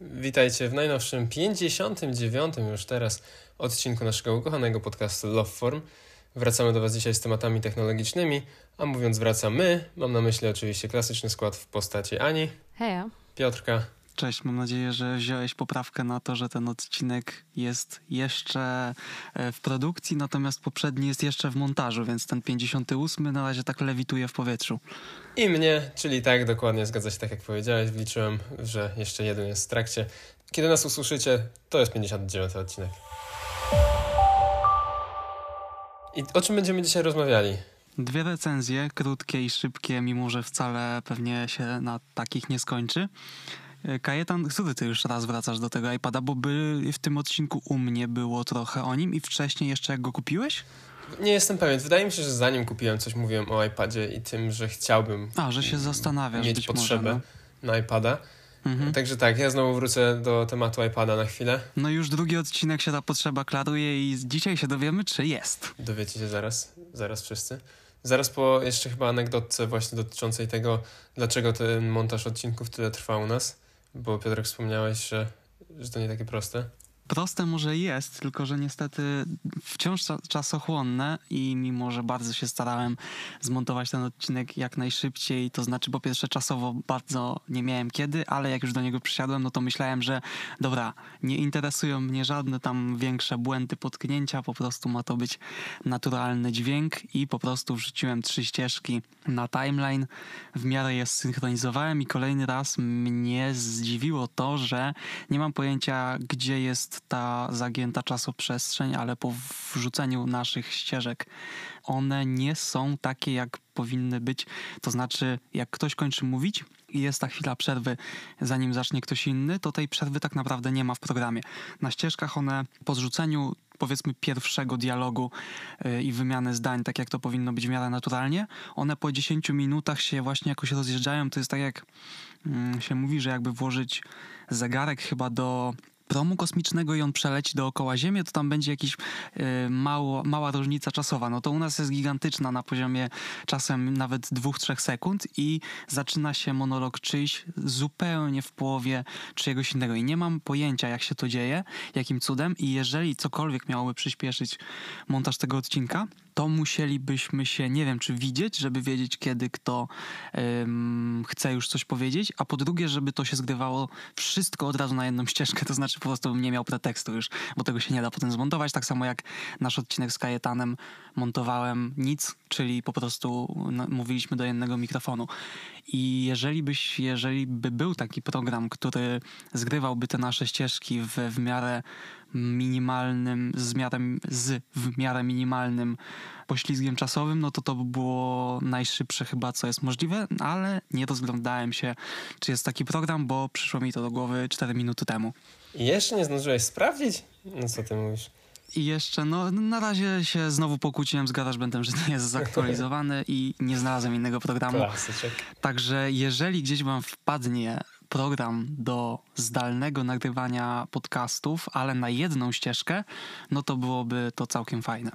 Witajcie w najnowszym 59. już teraz odcinku naszego ukochanego podcastu Loveform. Wracamy do Was dzisiaj z tematami technologicznymi, a mówiąc wracamy, mam na myśli oczywiście klasyczny skład w postaci Ani, Heja. Piotrka Cześć, mam nadzieję, że wziąłeś poprawkę na to, że ten odcinek jest jeszcze e, w produkcji, natomiast poprzedni jest jeszcze w montażu, więc ten 58 na razie tak lewituje w powietrzu. i mnie, czyli tak, dokładnie zgadza się tak jak powiedziałeś, wliczyłem, że jeszcze jeden jest w trakcie. Kiedy nas usłyszycie, to jest 59 odcinek. I o czym będziemy dzisiaj rozmawiali? Dwie recenzje, krótkie i szybkie, mimo że wcale pewnie się na takich nie skończy. E, Kajetan, który ty już raz wracasz do tego iPada, bo by w tym odcinku u mnie było trochę o nim i wcześniej jeszcze jak go kupiłeś? Nie jestem pewien. Wydaje mi się, że zanim kupiłem coś, mówiłem o iPadzie i tym, że chciałbym A, że się zastanawiasz mieć potrzebę może. na iPada. No. Mhm. Także tak, ja znowu wrócę do tematu iPada na chwilę. No już drugi odcinek się ta potrzeba klaruje i dzisiaj się dowiemy, czy jest. Dowiecie się zaraz, zaraz wszyscy. Zaraz po jeszcze chyba anegdotce właśnie dotyczącej tego, dlaczego ten montaż odcinków tyle trwa u nas. Bo Piotrek wspomniałeś, że, że to nie takie proste. Proste może jest, tylko że niestety wciąż cza- czasochłonne i mimo, że bardzo się starałem zmontować ten odcinek jak najszybciej, to znaczy po pierwsze czasowo bardzo nie miałem kiedy, ale jak już do niego przysiadłem, no to myślałem, że dobra, nie interesują mnie żadne tam większe błędy, potknięcia, po prostu ma to być naturalny dźwięk i po prostu wrzuciłem trzy ścieżki na timeline, w miarę je zsynchronizowałem i kolejny raz mnie zdziwiło to, że nie mam pojęcia, gdzie jest ta zagięta czasoprzestrzeń, ale po wrzuceniu naszych ścieżek one nie są takie, jak powinny być. To znaczy, jak ktoś kończy mówić i jest ta chwila przerwy, zanim zacznie ktoś inny, to tej przerwy tak naprawdę nie ma w programie. Na ścieżkach one po zrzuceniu powiedzmy pierwszego dialogu yy, i wymiany zdań, tak jak to powinno być w miarę naturalnie, one po 10 minutach się właśnie jakoś rozjeżdżają. To jest tak jak mm, się mówi, że jakby włożyć zegarek chyba do promu kosmicznego i on przeleci dookoła Ziemi, to tam będzie jakaś y, mało, mała różnica czasowa. No to u nas jest gigantyczna na poziomie czasem nawet dwóch, trzech sekund i zaczyna się monolog czyjś zupełnie w połowie czyjegoś innego. I nie mam pojęcia, jak się to dzieje, jakim cudem i jeżeli cokolwiek miałoby przyspieszyć montaż tego odcinka, to musielibyśmy się, nie wiem, czy widzieć, żeby wiedzieć, kiedy kto ym, chce już coś powiedzieć, a po drugie, żeby to się zgrywało wszystko od razu na jedną ścieżkę, to znaczy po prostu bym nie miał pretekstu już, bo tego się nie da potem zmontować, tak samo jak nasz odcinek z Kajetanem montowałem nic, czyli po prostu mówiliśmy do jednego mikrofonu. I jeżeli byś, jeżeli by był taki program, który zgrywałby te nasze ścieżki w, w miarę minimalnym, z, miarę, z w miarę minimalnym poślizgiem czasowym, no to to by było najszybsze chyba, co jest możliwe, ale nie rozglądałem się, czy jest taki program, bo przyszło mi to do głowy 4 minuty temu. I jeszcze nie zdążyłeś sprawdzić? No co ty mówisz? I jeszcze, no na razie się znowu pokłóciłem z GarageBandem, że nie jest zaktualizowany i nie znalazłem innego programu. Klasyczek. Także jeżeli gdzieś wam wpadnie program do zdalnego nagrywania podcastów, ale na jedną ścieżkę, no to byłoby to całkiem fajne.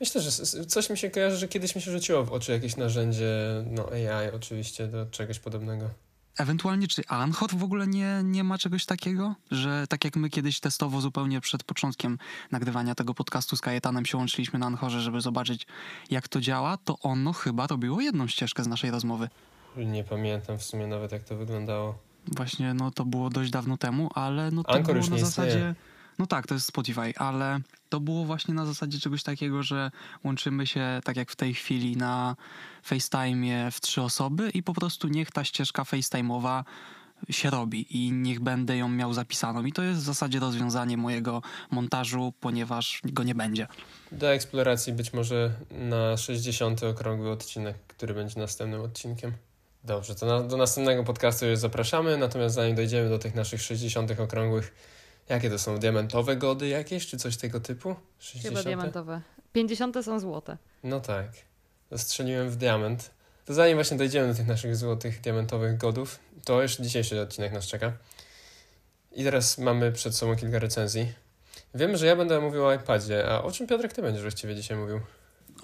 Myślę, że coś mi się kojarzy, że kiedyś mi się rzuciło w oczy jakieś narzędzie, no AI oczywiście, do czegoś podobnego. Ewentualnie czy Anchor w ogóle nie, nie ma czegoś takiego? Że tak jak my kiedyś testowo zupełnie przed początkiem nagrywania tego podcastu z Kajetanem się łączyliśmy na Anchorze, żeby zobaczyć jak to działa, to ono chyba robiło jedną ścieżkę z naszej rozmowy. Nie pamiętam w sumie nawet jak to wyglądało. Właśnie, no to było dość dawno temu, ale no to Anchor było już na nie zasadzie... istnieje. No tak, to jest Spotify, ale to było właśnie na zasadzie czegoś takiego, że łączymy się tak jak w tej chwili na FaceTime w trzy osoby i po prostu niech ta ścieżka FaceTime'owa się robi i niech będę ją miał zapisaną. I to jest w zasadzie rozwiązanie mojego montażu, ponieważ go nie będzie. Do eksploracji być może na 60. okrągły odcinek, który będzie następnym odcinkiem. Dobrze, to na, do następnego podcastu już zapraszamy, natomiast zanim dojdziemy do tych naszych 60. okrągłych, jakie to są? Diamentowe gody jakieś, czy coś tego typu? 60? Chyba diamentowe. 50 są złote. No tak. Zastrzeliłem w diament. To zanim właśnie dojdziemy do tych naszych złotych, diamentowych godów, to już dzisiejszy odcinek nas czeka. I teraz mamy przed sobą kilka recenzji. Wiemy, że ja będę mówił o iPadzie, a o czym Piotrek ty będziesz właściwie dzisiaj mówił?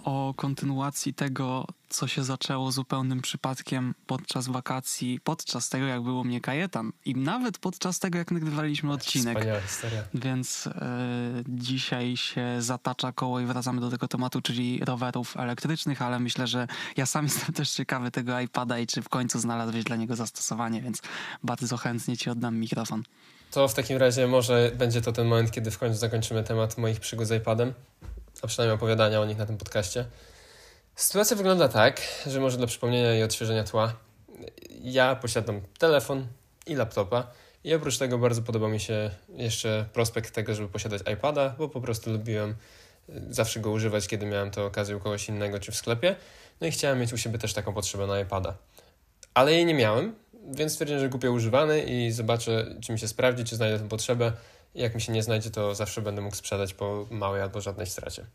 O kontynuacji tego, co się zaczęło zupełnym przypadkiem podczas wakacji, podczas tego, jak było mnie Kajetan i nawet podczas tego, jak nagrywaliśmy odcinek. Wspaniała historia. Więc e, dzisiaj się zatacza koło i wracamy do tego tematu, czyli rowerów elektrycznych, ale myślę, że ja sam jestem też ciekawy tego iPada i czy w końcu znalazłeś dla niego zastosowanie, więc bardzo chętnie ci oddam mikrofon. To w takim razie może będzie to ten moment, kiedy w końcu zakończymy temat moich przygód z iPadem, a przynajmniej opowiadania o nich na tym podcaście. Sytuacja wygląda tak, że może dla przypomnienia i odświeżenia tła, ja posiadam telefon i laptopa i oprócz tego bardzo podobał mi się jeszcze prospekt tego, żeby posiadać iPada, bo po prostu lubiłem y, zawsze go używać, kiedy miałem to okazję u kogoś innego czy w sklepie. No i chciałem mieć u siebie też taką potrzebę na iPada. Ale jej nie miałem, więc stwierdziłem, że kupię używany i zobaczę, czy mi się sprawdzi, czy znajdę tę potrzebę. Jak mi się nie znajdzie, to zawsze będę mógł sprzedać po małej albo żadnej stracie.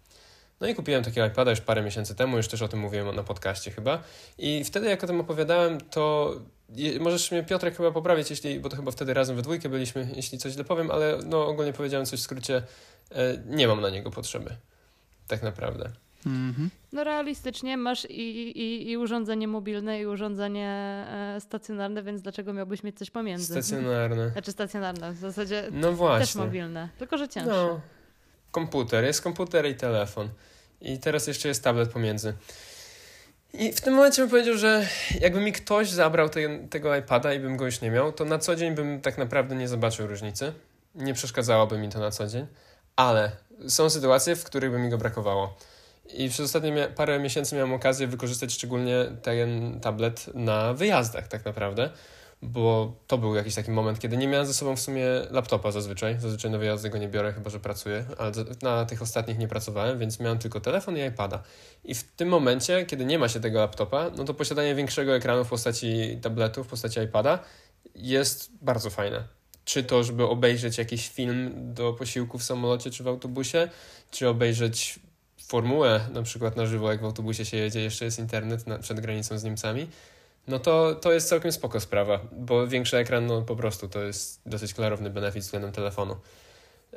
No i kupiłem takiego iPada już parę miesięcy temu, już też o tym mówiłem na podcaście chyba. I wtedy, jak o tym opowiadałem, to możesz mnie Piotrek chyba poprawić, jeśli, bo to chyba wtedy razem we dwójkę byliśmy, jeśli coś źle powiem, ale no ogólnie powiedziałem coś w skrócie, e, nie mam na niego potrzeby. Tak naprawdę. Mhm. No realistycznie masz i, i, i urządzenie mobilne, i urządzenie e, stacjonarne, więc dlaczego miałbyś mieć coś pomiędzy? Stacjonarne. Znaczy stacjonarne, w zasadzie No też właśnie. mobilne, tylko że cięższe. No, komputer, jest komputer i telefon. I teraz jeszcze jest tablet pomiędzy. I w tym momencie bym powiedział, że jakby mi ktoś zabrał te, tego iPada i bym go już nie miał, to na co dzień bym tak naprawdę nie zobaczył różnicy. Nie przeszkadzałoby mi to na co dzień, ale są sytuacje, w których by mi go brakowało. I przez ostatnie parę miesięcy miałem okazję wykorzystać szczególnie ten tablet na wyjazdach, tak naprawdę, bo to był jakiś taki moment, kiedy nie miałem ze sobą w sumie laptopa zazwyczaj. Zazwyczaj na wyjazdy go nie biorę, chyba że pracuję, ale na tych ostatnich nie pracowałem, więc miałem tylko telefon i iPada. I w tym momencie, kiedy nie ma się tego laptopa, no to posiadanie większego ekranu w postaci tabletu, w postaci iPada jest bardzo fajne. Czy to, żeby obejrzeć jakiś film do posiłku w samolocie czy w autobusie, czy obejrzeć formułę na przykład na żywo, jak w autobusie się jedzie, jeszcze jest internet na, przed granicą z Niemcami, no to, to jest całkiem spoko sprawa, bo większy ekran, no po prostu to jest dosyć klarowny benefit względem telefonu.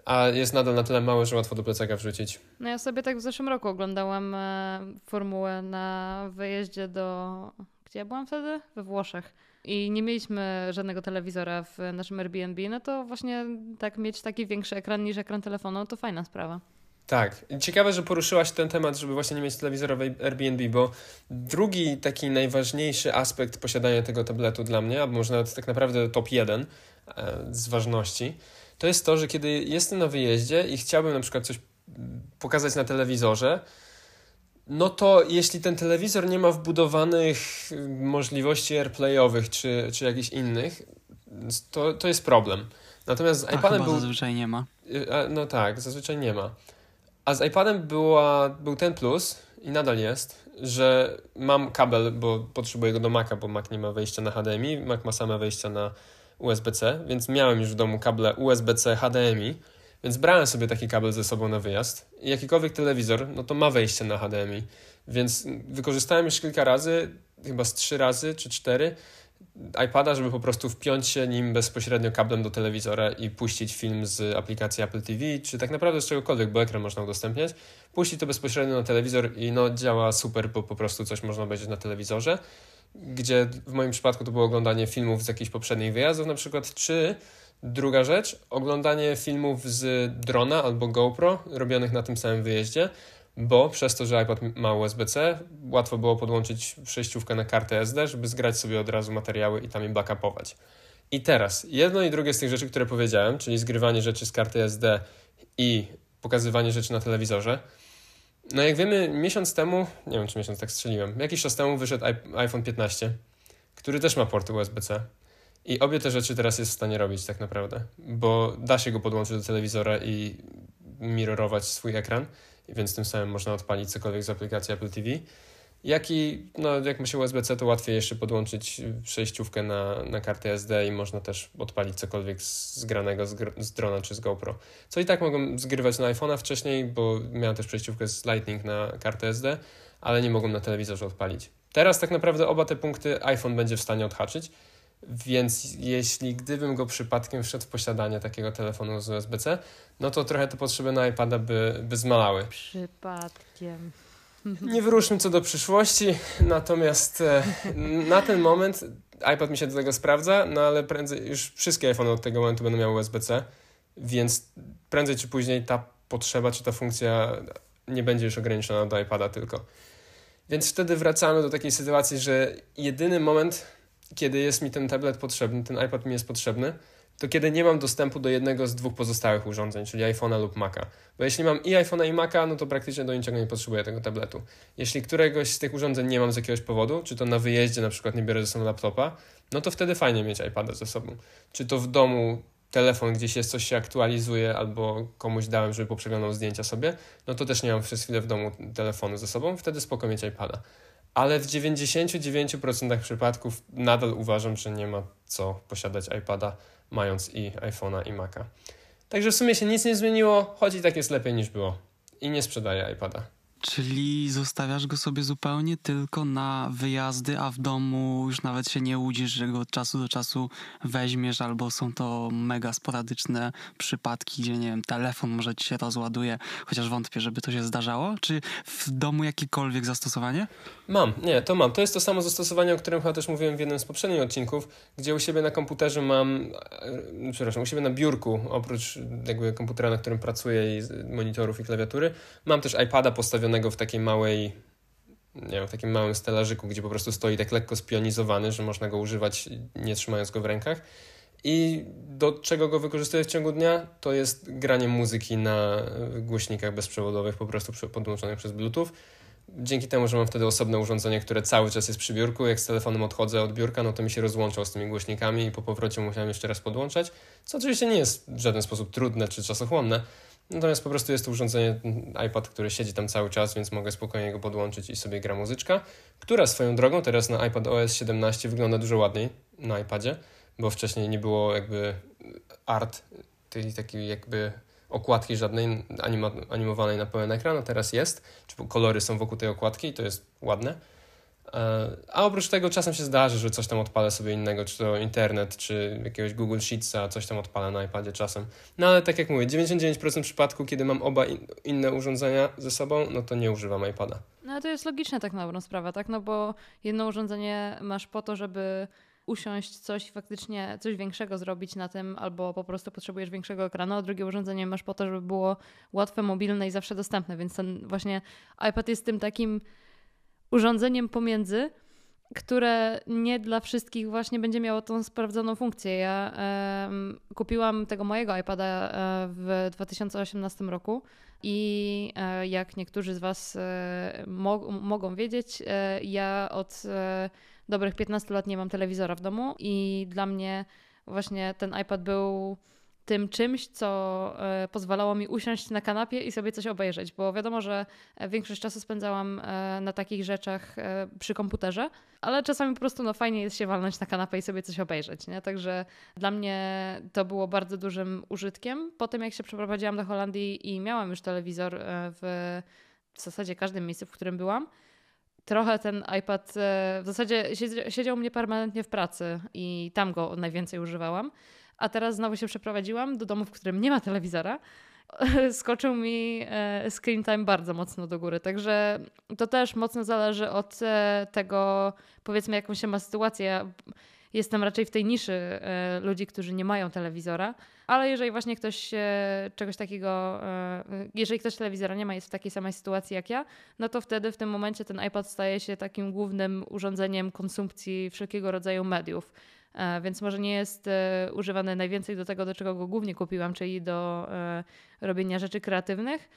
A jest nadal na tyle mały, że łatwo do plecaka wrzucić. No ja sobie tak w zeszłym roku oglądałam e, formułę na wyjeździe do... Gdzie ja byłam wtedy? We Włoszech. I nie mieliśmy żadnego telewizora w naszym Airbnb, no to właśnie tak mieć taki większy ekran niż ekran telefonu, to fajna sprawa. Tak. Ciekawe, że poruszyłaś ten temat, żeby właśnie nie mieć telewizora w Airbnb, bo drugi taki najważniejszy aspekt posiadania tego tabletu dla mnie, albo może nawet tak naprawdę top jeden e, z ważności, to jest to, że kiedy jestem na wyjeździe i chciałbym na przykład coś pokazać na telewizorze, no to jeśli ten telewizor nie ma wbudowanych możliwości airplayowych czy, czy jakichś innych, to, to jest problem. Natomiast z A iPadem był zazwyczaj nie ma. Y, a, No tak, zazwyczaj nie ma. A z iPadem była, był ten plus i nadal jest, że mam kabel, bo potrzebuję go do Maca, bo Mac nie ma wejścia na HDMI, Mac ma same wejścia na USB-C, więc miałem już w domu kable USB-C HDMI, więc brałem sobie taki kabel ze sobą na wyjazd i jakikolwiek telewizor, no to ma wejście na HDMI, więc wykorzystałem już kilka razy, chyba z trzy razy czy cztery, iPada, żeby po prostu wpiąć się nim bezpośrednio kablem do telewizora i puścić film z aplikacji Apple TV, czy tak naprawdę z czegokolwiek, bo ekran można udostępniać, puścić to bezpośrednio na telewizor i no działa super, bo po prostu coś można obejrzeć na telewizorze, gdzie w moim przypadku to było oglądanie filmów z jakichś poprzednich wyjazdów na przykład, czy druga rzecz, oglądanie filmów z drona albo GoPro robionych na tym samym wyjeździe, bo przez to, że iPad ma USB-C, łatwo było podłączyć przejściówkę na kartę SD, żeby zgrać sobie od razu materiały i tam je backupować. I teraz, jedno i drugie z tych rzeczy, które powiedziałem, czyli zgrywanie rzeczy z karty SD i pokazywanie rzeczy na telewizorze, no jak wiemy, miesiąc temu, nie wiem czy miesiąc tak strzeliłem, jakiś czas temu wyszedł iPhone 15, który też ma porty USB-C. I obie te rzeczy teraz jest w stanie robić tak naprawdę, bo da się go podłączyć do telewizora i mirrorować swój ekran, więc tym samym można odpalić cokolwiek z aplikacji Apple TV. Jak i, no, jak ma się USB-C, to łatwiej jeszcze podłączyć przejściówkę na, na kartę SD i można też odpalić cokolwiek zgranego z, z drona czy z GoPro. Co i tak mogłem zgrywać na iPhone'a wcześniej, bo miałem też przejściówkę z Lightning na kartę SD, ale nie mogłem na telewizorze odpalić. Teraz tak naprawdę oba te punkty iPhone będzie w stanie odhaczyć, więc jeśli gdybym go przypadkiem wszedł w posiadanie takiego telefonu z USB-C, no to trochę te potrzeby na iPada by, by zmalały. Przypadkiem. Nie wyruszmy co do przyszłości, natomiast e, na ten moment iPad mi się do tego sprawdza, no ale prędzej już wszystkie iPhone od tego momentu będą miały USB-C, więc prędzej czy później ta potrzeba czy ta funkcja nie będzie już ograniczona do iPada tylko. Więc wtedy wracamy do takiej sytuacji, że jedyny moment, kiedy jest mi ten tablet potrzebny, ten iPad mi jest potrzebny, to kiedy nie mam dostępu do jednego z dwóch pozostałych urządzeń, czyli iPhone'a lub Maca. Bo jeśli mam i iPhone'a i Maca, no to praktycznie do niczego nie potrzebuję tego tabletu. Jeśli któregoś z tych urządzeń nie mam z jakiegoś powodu, czy to na wyjeździe na przykład nie biorę ze sobą laptopa, no to wtedy fajnie mieć iPada ze sobą. Czy to w domu telefon gdzieś jest, coś się aktualizuje, albo komuś dałem, żeby poprzeglądał zdjęcia sobie, no to też nie mam przez chwilę w domu telefonu ze sobą, wtedy spoko mieć iPada. Ale w 99% przypadków nadal uważam, że nie ma co posiadać iPada, mając i iPhone'a i Maca. Także w sumie się nic nie zmieniło, choć i tak jest lepiej niż było. I nie sprzedaję iPada. Czyli zostawiasz go sobie zupełnie tylko na wyjazdy, a w domu już nawet się nie łudzisz, że go od czasu do czasu weźmiesz, albo są to mega sporadyczne przypadki, gdzie nie wiem, telefon może ci się rozładuje, chociaż wątpię, żeby to się zdarzało. Czy w domu jakiekolwiek zastosowanie? Mam, nie, to mam. To jest to samo zastosowanie, o którym chyba też mówiłem w jednym z poprzednich odcinków, gdzie u siebie na komputerze mam, e, przepraszam, u siebie na biurku, oprócz jakby komputera, na którym pracuję i monitorów i klawiatury, mam też iPada postawionego w takiej małej, nie wiem, w takim małym stelażyku, gdzie po prostu stoi tak lekko spionizowany, że można go używać nie trzymając go w rękach. I do czego go wykorzystuję w ciągu dnia, to jest granie muzyki na głośnikach bezprzewodowych, po prostu podłączonych przez Bluetooth dzięki temu, że mam wtedy osobne urządzenie, które cały czas jest przy biurku, jak z telefonem odchodzę od biurka, no to mi się rozłączał z tymi głośnikami i po powrocie musiałem jeszcze raz podłączać, co oczywiście nie jest w żaden sposób trudne czy czasochłonne, natomiast po prostu jest to urządzenie, iPad, który siedzi tam cały czas, więc mogę spokojnie go podłączyć i sobie gra muzyczka, która swoją drogą teraz na iPad OS 17 wygląda dużo ładniej na iPadzie, bo wcześniej nie było jakby art, tej takiej jakby okładki żadnej anima, animowanej na pełen ekran, a teraz jest. Czy kolory są wokół tej okładki i to jest ładne. E, a oprócz tego czasem się zdarzy, że coś tam odpalę sobie innego, czy to internet, czy jakiegoś Google Sheetsa, coś tam odpalę na iPadzie czasem. No ale tak jak mówię, 99% przypadku, kiedy mam oba in, inne urządzenia ze sobą, no to nie używam iPada. No to jest logiczne tak na dobrą sprawę, tak? No bo jedno urządzenie masz po to, żeby usiąść, coś faktycznie, coś większego zrobić na tym, albo po prostu potrzebujesz większego ekranu, a drugie urządzenie masz po to, żeby było łatwe, mobilne i zawsze dostępne, więc ten właśnie iPad jest tym takim urządzeniem pomiędzy, które nie dla wszystkich właśnie będzie miało tą sprawdzoną funkcję. Ja e, kupiłam tego mojego iPada e, w 2018 roku i e, jak niektórzy z Was e, mo mogą wiedzieć, e, ja od e, dobrych 15 lat nie mam telewizora w domu i dla mnie właśnie ten iPad był tym czymś, co e, pozwalało mi usiąść na kanapie i sobie coś obejrzeć, bo wiadomo, że większość czasu spędzałam e, na takich rzeczach e, przy komputerze, ale czasami po prostu no, fajnie jest się walnąć na kanapę i sobie coś obejrzeć. Nie? Także dla mnie to było bardzo dużym użytkiem. Potem jak się przeprowadziłam do Holandii i miałam już telewizor w, w zasadzie każdym miejscu, w którym byłam, trochę ten iPad w zasadzie siedział mnie permanentnie w pracy i tam go najwięcej używałam a teraz znowu się przeprowadziłam do domu, w którym nie ma telewizora. Skoczył mi e, screen time bardzo mocno do góry, także to też mocno zależy od e, tego, powiedzmy, jaką się ma sytuację. Ja jestem raczej w tej niszy e, ludzi, którzy nie mają telewizora, ale jeżeli właśnie ktoś czegoś takiego, jeżeli ktoś telewizora nie ma, jest w takiej samej sytuacji jak ja, no to wtedy w tym momencie ten iPad staje się takim głównym urządzeniem konsumpcji wszelkiego rodzaju mediów więc może nie jest e, używany najwięcej do tego, do czego go głównie kupiłam, czyli do e, robienia rzeczy kreatywnych,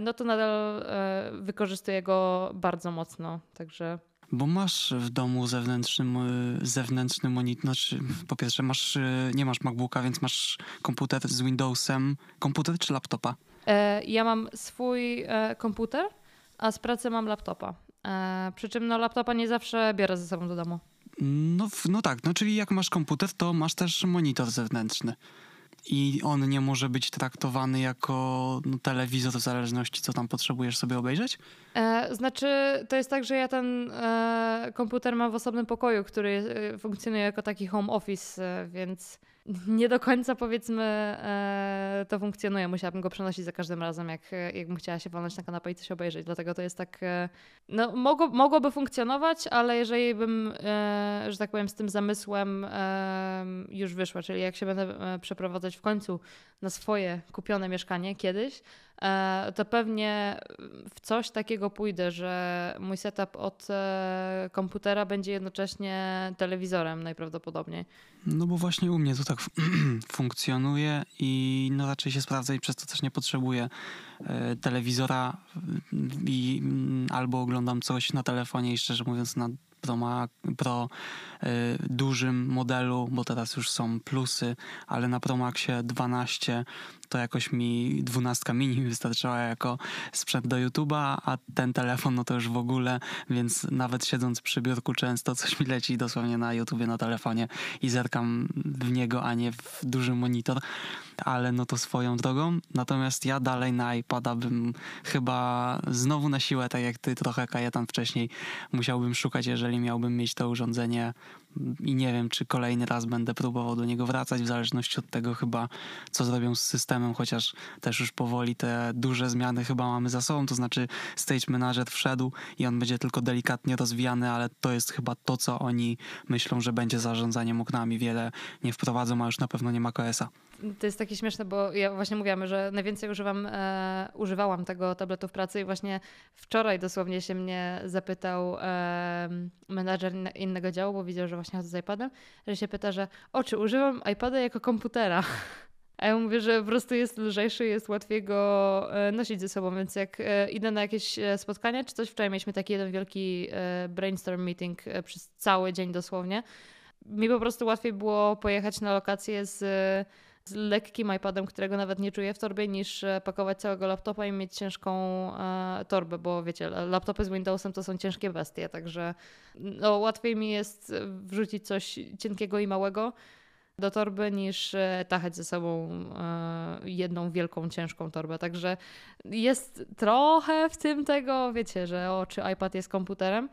no to nadal wykorzystuję go bardzo mocno, także... Bo masz w domu zewnętrzny, zewnętrzny monitor, znaczy po pierwsze masz, nie masz MacBooka, więc masz komputer z Windowsem. Komputer czy laptopa? Ja mam swój komputer, a z pracy mam laptopa. Przy czym no, laptopa nie zawsze biorę ze sobą do domu. No, no tak, no czyli jak masz komputer, to masz też monitor zewnętrzny. I on nie może być traktowany jako no, telewizor w zależności, co tam potrzebujesz sobie obejrzeć? E, znaczy, to jest tak, że ja ten e, komputer mam w osobnym pokoju, który e, funkcjonuje jako taki home office, e, więc nie do końca powiedzmy e, to funkcjonuje. Musiałabym go przenosić za każdym razem, jak, jakbym chciała się walnąć na kanapę i coś obejrzeć. Dlatego to jest tak, e, no mogło, mogłoby funkcjonować, ale jeżeli bym, e, że tak powiem, z tym zamysłem e, już wyszła, czyli jak się będę e, przeprowadzać w końcu na swoje kupione mieszkanie kiedyś, e, to pewnie w coś takiego pójdę, że mój setup od komputera będzie jednocześnie telewizorem najprawdopodobniej. No bo właśnie u mnie to tak funkcjonuje i no raczej się sprawdza i przez to też nie potrzebuję e, telewizora i mm, albo oglądam coś na telefonie i szczerze mówiąc na Pro, ma, Pro y, dużym modelu, bo teraz już są plusy, ale na Pro Maxie 12 to jakoś mi 12 mini wystarczała jako sprzęt do YouTube'a, a ten telefon no to już w ogóle, więc nawet siedząc przy biurku często coś mi leci dosłownie na YouTubie na telefonie i zerkam w niego, a nie w duży monitor, ale no to swoją drogą. Natomiast ja dalej na iPada bym chyba znowu na siłę, tak jak ty trochę Kajetan wcześniej, musiałbym szukać, jeżeli miałbym mieć to urządzenie i nie wiem, czy kolejny raz będę próbował do niego wracać, w zależności od tego chyba, co zrobią z systemem, chociaż też już powoli te duże zmiany chyba mamy za sobą, to znaczy Stage Manager wszedł i on będzie tylko delikatnie rozwijany, ale to jest chyba to, co oni myślą, że będzie zarządzaniem oknami. Wiele nie wprowadzą, a już na pewno nie ma KS-a to jest takie śmieszne, bo ja właśnie mówiłam, że najwięcej używam, e, używałam tego tabletu w pracy i właśnie wczoraj dosłownie się mnie zapytał e, menadżer innego działu, bo widział, że właśnie chodzę z iPadem, że się pyta, że o, czy używam iPada jako komputera? A ja mówię, że po prostu jest lżejszy, jest łatwiej go e, nosić ze sobą, więc jak e, idę na jakieś e, spotkanie czy coś, wczoraj mieliśmy taki jeden wielki brainstorm meeting przez cały dzień dosłownie, mi po prostu łatwiej było pojechać na lokację z z lekkim iPadem, którego nawet nie czuję w torbie, niż e, pakować całego laptopa i mieć ciężką e, torbę, bo wiecie, laptopy z Windowsem to są ciężkie bestie, także no, łatwiej mi jest wrzucić coś cienkiego i małego do torby niż e, tachać ze sobą e, jedną wielką, ciężką torbę. Także jest trochę w tym tego, wiecie, że o, czy iPad jest komputerem,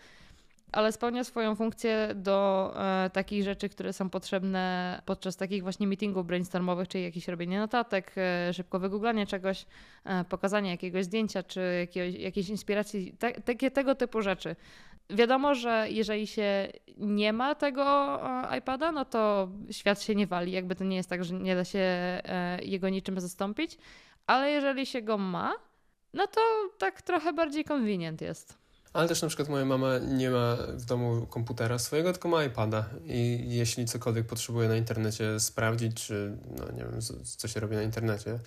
ale spełnia swoją funkcję do e, takich rzeczy, które są potrzebne podczas takich właśnie meetingów brainstormowych, czyli jakieś robienie notatek, e, szybko wygooglanie czegoś, e, pokazanie jakiegoś zdjęcia, czy jakiegoś, jakiejś inspiracji, te, takie, tego typu rzeczy. Wiadomo, że jeżeli się nie ma tego e, iPada, no to świat się nie wali. Jakby to nie jest tak, że nie da się e, jego niczym zastąpić, ale jeżeli się go ma, no to tak trochę bardziej convenient jest. Ale też na przykład moja mama nie ma w domu komputera swojego, tylko ma iPada i jeśli cokolwiek potrzebuje na internecie sprawdzić, czy no nie wiem, co się robi na internecie,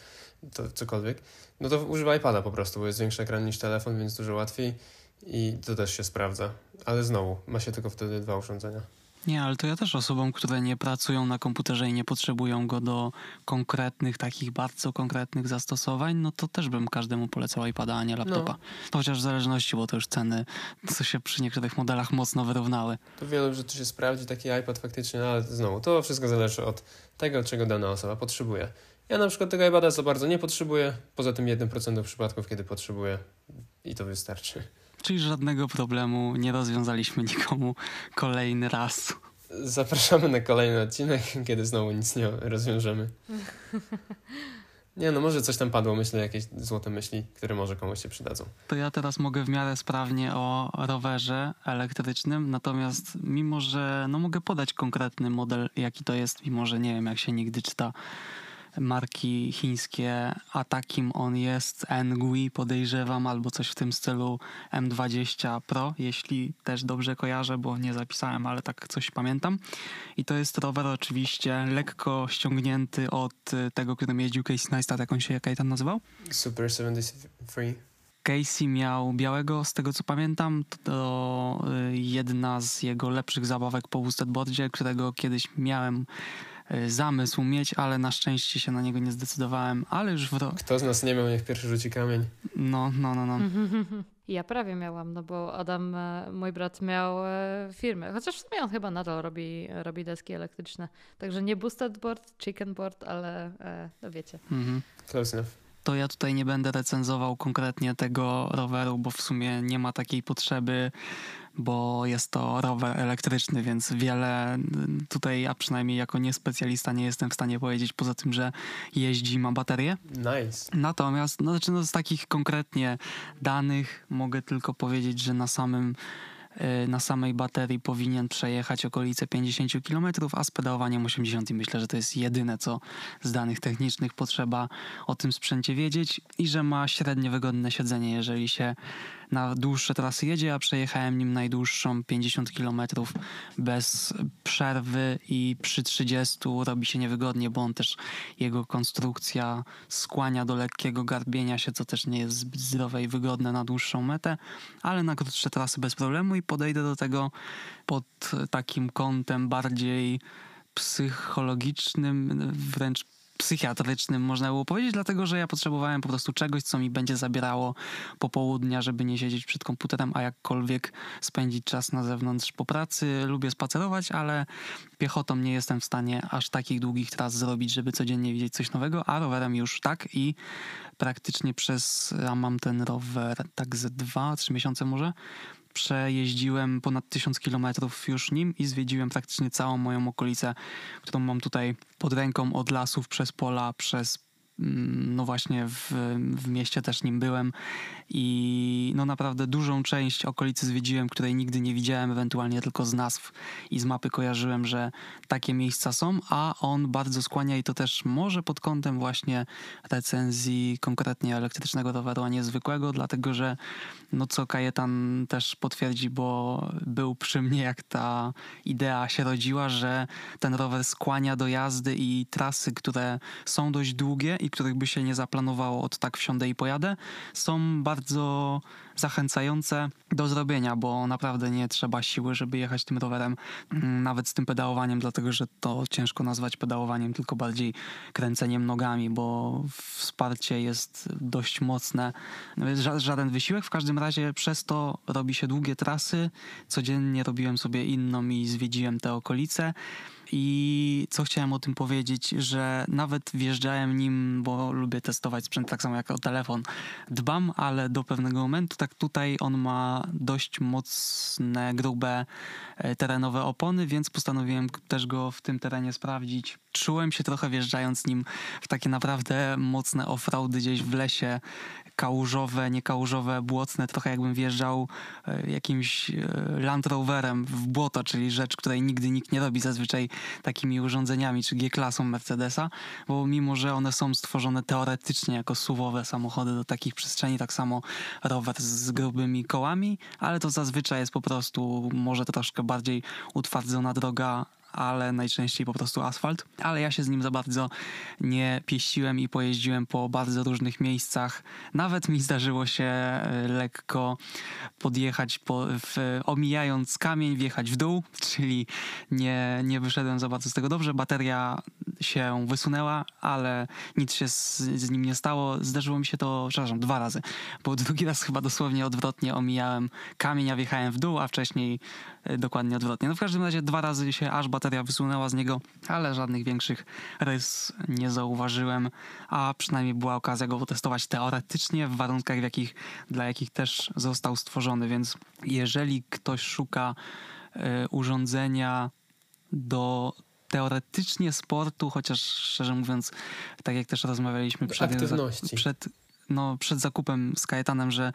to cokolwiek, no to używa iPada po prostu, bo jest większy ekran niż telefon, więc dużo łatwiej i to też się sprawdza. Ale znowu, ma się tylko wtedy dwa urządzenia. Nie, ale to ja też osobom, które nie pracują na komputerze i nie potrzebują go do konkretnych, takich bardzo konkretnych zastosowań, no to też bym każdemu polecał iPada, a nie laptopa. No. Chociaż w zależności, bo to już ceny, co się przy niektórych modelach mocno wyrównały. To wielu rzeczy się sprawdzi, taki iPad faktycznie, no ale znowu, to wszystko zależy od tego, czego dana osoba potrzebuje. Ja na przykład tego iPada za bardzo nie potrzebuję, poza tym 1% przypadków, kiedy potrzebuję i to wystarczy. Czyli żadnego problemu nie rozwiązaliśmy nikomu kolejny raz. Zapraszamy na kolejny odcinek, kiedy znowu nic nie rozwiążemy. Nie, no może coś tam padło, myślę, jakieś złote myśli, które może komuś się przydadzą. To ja teraz mogę w miarę sprawnie o rowerze elektrycznym, natomiast mimo, że no mogę podać konkretny model, jaki to jest, mimo, że nie wiem, jak się nigdy czyta marki chińskie, a takim on jest Ngui podejrzewam, albo coś w tym stylu M20 Pro, jeśli też dobrze kojarzę, bo nie zapisałem, ale tak coś pamiętam. I to jest rower oczywiście lekko ściągnięty od tego, który jeździł Casey Neistat, jak on się jak tam nazywał? Super 73. Casey miał białego, z tego co pamiętam, to y, jedna z jego lepszych zabawek po boostedboardzie, którego kiedyś miałem zamysł mieć, ale na szczęście się na niego nie zdecydowałem, ale już w rok. Kto z nas nie miał, niech pierwszy rzuci kamień. No, no, no, no. Ja prawie miałam, no bo Adam, e, mój brat miał e, firmę, chociaż w sumie on chyba nadal robi, robi deski elektryczne. Także nie boosted board, chicken board, ale no wiecie. Mhm. Close enough to ja tutaj nie będę recenzował konkretnie tego roweru, bo w sumie nie ma takiej potrzeby. Bo jest to rower elektryczny, więc wiele tutaj, a przynajmniej jako niespecjalista nie jestem w stanie powiedzieć, poza tym, że jeździ, ma baterię. Nice. Natomiast, no, znaczy, no, z takich konkretnie danych mogę tylko powiedzieć, że na samym Y, na samej baterii powinien przejechać okolice 50 km, a z pedałowaniem 80 i myślę, że to jest jedyne, co z danych technicznych potrzeba o tym sprzęcie wiedzieć i że ma średnio wygodne siedzenie, jeżeli się na dłuższe trasy jedzie, a przejechałem nim najdłuższą 50 km bez przerwy i przy 30 robi się niewygodnie, bo on też jego konstrukcja skłania do lekkiego garbienia się, co też nie jest zbyt zdrowe i wygodne na dłuższą metę, ale na krótsze trasy bez problemu i podejdę do tego pod takim kątem bardziej psychologicznym, wręcz psychiatrycznym, można było powiedzieć, dlatego że ja potrzebowałem po prostu czegoś, co mi będzie zabierało popołudnia, żeby nie siedzieć przed komputerem, a jakkolwiek spędzić czas na zewnątrz po pracy. Lubię spacerować, ale piechotą nie jestem w stanie aż takich długich tras zrobić, żeby codziennie widzieć coś nowego, a rowerem już tak i praktycznie przez, a mam ten rower tak ze dwa, trzy miesiące może, przejeździłem ponad tysiąc kilometrów już nim i zwiedziłem praktycznie całą moją okolicę, którą mam tutaj pod ręką od lasów przez pola, przez Mm, no właśnie w, w mieście też nim byłem i no naprawdę dużą część okolicy zwiedziłem, której nigdy nie widziałem, ewentualnie tylko z nazw i z mapy kojarzyłem, że takie miejsca są, a on bardzo skłania i to też może pod kątem właśnie recenzji konkretnie elektrycznego roweru, a nie zwykłego, dlatego że no co Kajetan też potwierdzi, bo był przy mnie jak ta idea się rodziła, że ten rower skłania do jazdy i trasy, które są dość długie i których by się nie zaplanowało od tak wsiądę i pojadę, są bardzo zachęcające do zrobienia, bo naprawdę nie trzeba siły, żeby jechać tym rowerem, mm, nawet z tym pedałowaniem, dlatego że to ciężko nazwać pedałowaniem, tylko bardziej kręceniem nogami, bo wsparcie jest dość mocne. Żaden wysiłek, w każdym razie przez to robi się długie trasy. Codziennie robiłem sobie inną i zwiedziłem te okolice. I co chciałem o tym powiedzieć, że nawet wjeżdżałem nim, bo lubię testować sprzęt tak samo jak o telefon. Dbam, ale do pewnego momentu, tak tutaj on ma dość mocne, grube e, terenowe opony, więc postanowiłem też go w tym terenie sprawdzić. Czułem się trochę wjeżdżając nim w takie naprawdę mocne offroady gdzieś w lesie, kałużowe, niekałużowe, błotne, trochę jakbym wjeżdżał e, jakimś e, Land Roverem w błoto, czyli rzecz, której nigdy nikt nie robi zazwyczaj takimi urządzeniami, czy G-klasą Mercedesa, bo mimo, że one są stworzone teoretycznie jako suwowe samochody do takich przestrzeni, tak samo rower z grubymi kołami, ale to zazwyczaj jest po prostu może troszkę bardziej utwardzona droga ale najczęściej po prostu asfalt. Ale ja się z nim za bardzo nie pieściłem i pojeździłem po bardzo różnych miejscach. Nawet mi zdarzyło się e, lekko podjechać, po, w, omijając kamień, wjechać w dół, czyli nie, nie wyszedłem za bardzo z tego dobrze. Bateria się wysunęła, ale nic się z, z nim nie stało. Zdarzyło mi się to, przepraszam, dwa razy, bo drugi raz chyba dosłownie odwrotnie omijałem kamień, a wjechałem w dół, a wcześniej e, dokładnie odwrotnie. No w każdym razie dwa razy się aż bateria wysunęła z niego, ale żadnych większych rys nie zauważyłem, a przynajmniej była okazja go potestować teoretycznie w warunkach, w jakich, dla jakich też został stworzony, więc jeżeli ktoś szuka y, urządzenia do teoretycznie sportu, chociaż szczerze mówiąc, tak jak też rozmawialiśmy przed, przed no, przed zakupem z Kajetanem, że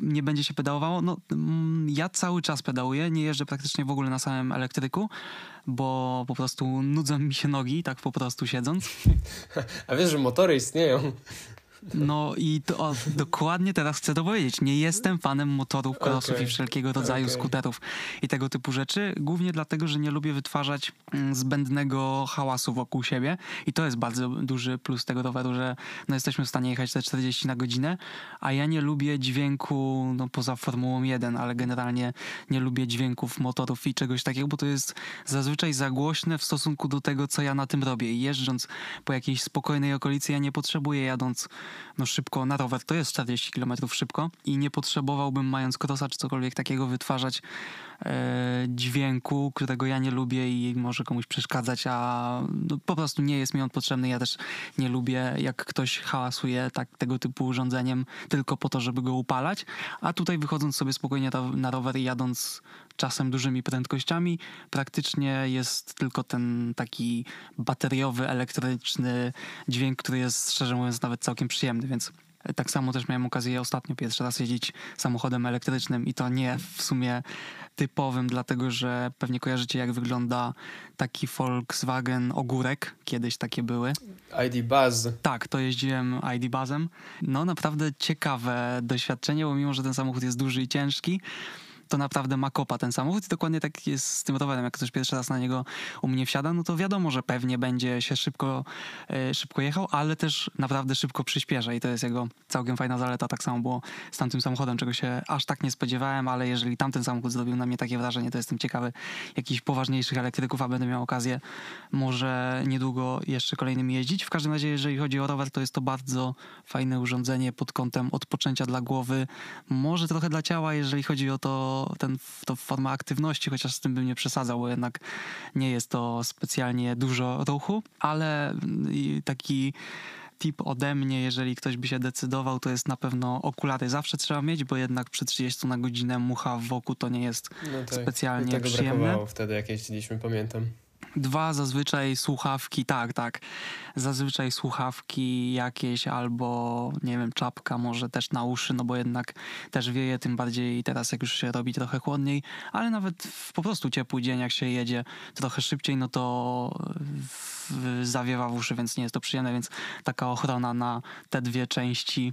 nie będzie się pedałowało. No, mm, ja cały czas pedałuję, nie jeżdżę praktycznie w ogóle na samym elektryku, bo po prostu nudzą mi się nogi, tak po prostu siedząc. A wiesz, że motory istnieją. No i to o, dokładnie teraz chcę to powiedzieć. Nie jestem fanem motorów, crossów okay. i wszelkiego rodzaju okay. skuterów i tego typu rzeczy. Głównie dlatego, że nie lubię wytwarzać mm, zbędnego hałasu wokół siebie i to jest bardzo duży plus tego roweru, że no, jesteśmy w stanie jechać te 40 na godzinę, a ja nie lubię dźwięku, no poza Formułą 1, ale generalnie nie lubię dźwięków motorów i czegoś takiego, bo to jest zazwyczaj za głośne w stosunku do tego, co ja na tym robię. I jeżdżąc po jakiejś spokojnej okolicy, ja nie potrzebuję jadąc no szybko na rower to jest 40 km szybko i nie potrzebowałbym mając krosa czy cokolwiek takiego wytwarzać dźwięku, którego ja nie lubię i może komuś przeszkadzać, a no, po prostu nie jest mi on potrzebny. Ja też nie lubię, jak ktoś hałasuje tak, tego typu urządzeniem tylko po to, żeby go upalać, a tutaj wychodząc sobie spokojnie na rower i jadąc czasem dużymi prędkościami, praktycznie jest tylko ten taki bateriowy, elektryczny dźwięk, który jest szczerze mówiąc nawet całkiem przyjemny, więc tak samo też miałem okazję ostatnio pierwszy raz jeździć samochodem elektrycznym i to nie w sumie typowym, dlatego że pewnie kojarzycie jak wygląda taki Volkswagen Ogórek, kiedyś takie były. ID Buzz. Tak, to jeździłem ID Buzzem. No naprawdę ciekawe doświadczenie, bo mimo, że ten samochód jest duży i ciężki, to naprawdę ma kopa ten samochód i dokładnie tak jest z tym rowerem. Jak ktoś pierwszy raz na niego u mnie wsiada, no to wiadomo, że pewnie będzie się szybko, e, szybko jechał, ale też naprawdę szybko przyspiesza i to jest jego całkiem fajna zaleta. Tak samo było z tamtym samochodem, czego się aż tak nie spodziewałem, ale jeżeli tamten samochód zrobił na mnie takie wrażenie, to jestem ciekawy jakichś poważniejszych elektryków, a będę miał okazję może niedługo jeszcze kolejnymi jeździć. W każdym razie, jeżeli chodzi o rower, to jest to bardzo fajne urządzenie pod kątem odpoczęcia dla głowy, może trochę dla ciała, jeżeli chodzi o to, ten, to forma aktywności, chociaż z tym bym nie przesadzał, bo jednak nie jest to specjalnie dużo ruchu, ale taki tip ode mnie, jeżeli ktoś by się decydował, to jest na pewno okulary zawsze trzeba mieć, bo jednak przy 30 na godzinę mucha w oku to nie jest no tak, specjalnie tego przyjemne. wtedy, jak jeździliśmy, pamiętam. Dwa zazwyczaj słuchawki, tak, tak. Zazwyczaj słuchawki jakieś albo, nie wiem, czapka może też na uszy, no bo jednak też wieje, tym bardziej teraz jak już się robi trochę chłodniej, ale nawet w po prostu ciepły dzień, jak się jedzie trochę szybciej, no to zawiewa w uszy, więc nie jest to przyjemne, więc taka ochrona na te dwie części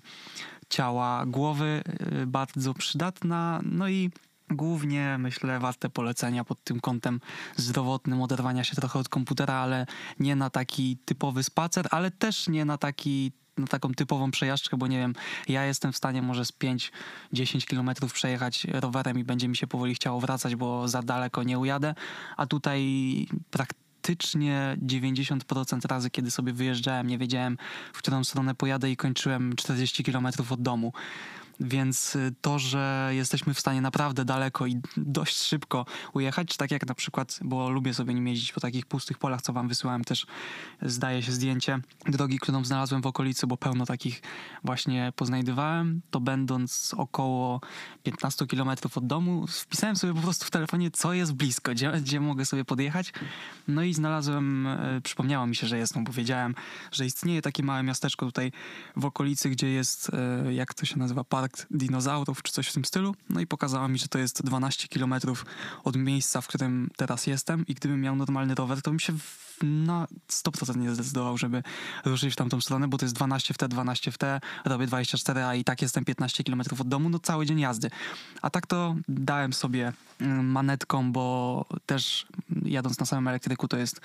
ciała głowy y, bardzo przydatna. No i Głównie myślę warte polecenia pod tym kątem zdrowotnym, oderwania się trochę od komputera, ale nie na taki typowy spacer, ale też nie na taki na taką typową przejażdżkę, bo nie wiem, ja jestem w stanie może z 5-10 kilometrów przejechać rowerem i będzie mi się powoli chciało wracać, bo za daleko nie ujadę, a tutaj praktycznie 90% razy, kiedy sobie wyjeżdżałem, nie wiedziałem, w którą stronę pojadę i kończyłem 40 kilometrów od domu. Więc y, to, że jesteśmy w stanie naprawdę daleko i dość szybko ujechać, tak jak na przykład, bo lubię sobie nim jeździć po takich pustych polach, co wam wysyłałem też, zdaje się zdjęcie drogi, którą znalazłem w okolicy, bo pełno takich właśnie poznajdywałem, to będąc około 15 km od domu, wpisałem sobie po prostu w telefonie, co jest blisko, gdzie, gdzie mogę sobie podjechać. No i znalazłem, e, przypomniało mi się, że jest, no bo wiedziałem, że istnieje takie małe miasteczko tutaj w okolicy, gdzie jest, e, jak to się nazywa, park park dinozaurów czy coś w tym stylu. No i pokazała mi, że to jest 12 km od miejsca, w którym teraz jestem i gdybym miał normalny rower, to bym się na 100% nie zdecydował, żeby ruszyć w tamtą stronę, bo to jest 12 w T, 12 w T, robię 24, a i tak jestem 15 km od domu, no cały dzień jazdy. A tak to dałem sobie mm, manetką, bo też jadąc na samym elektryku to jest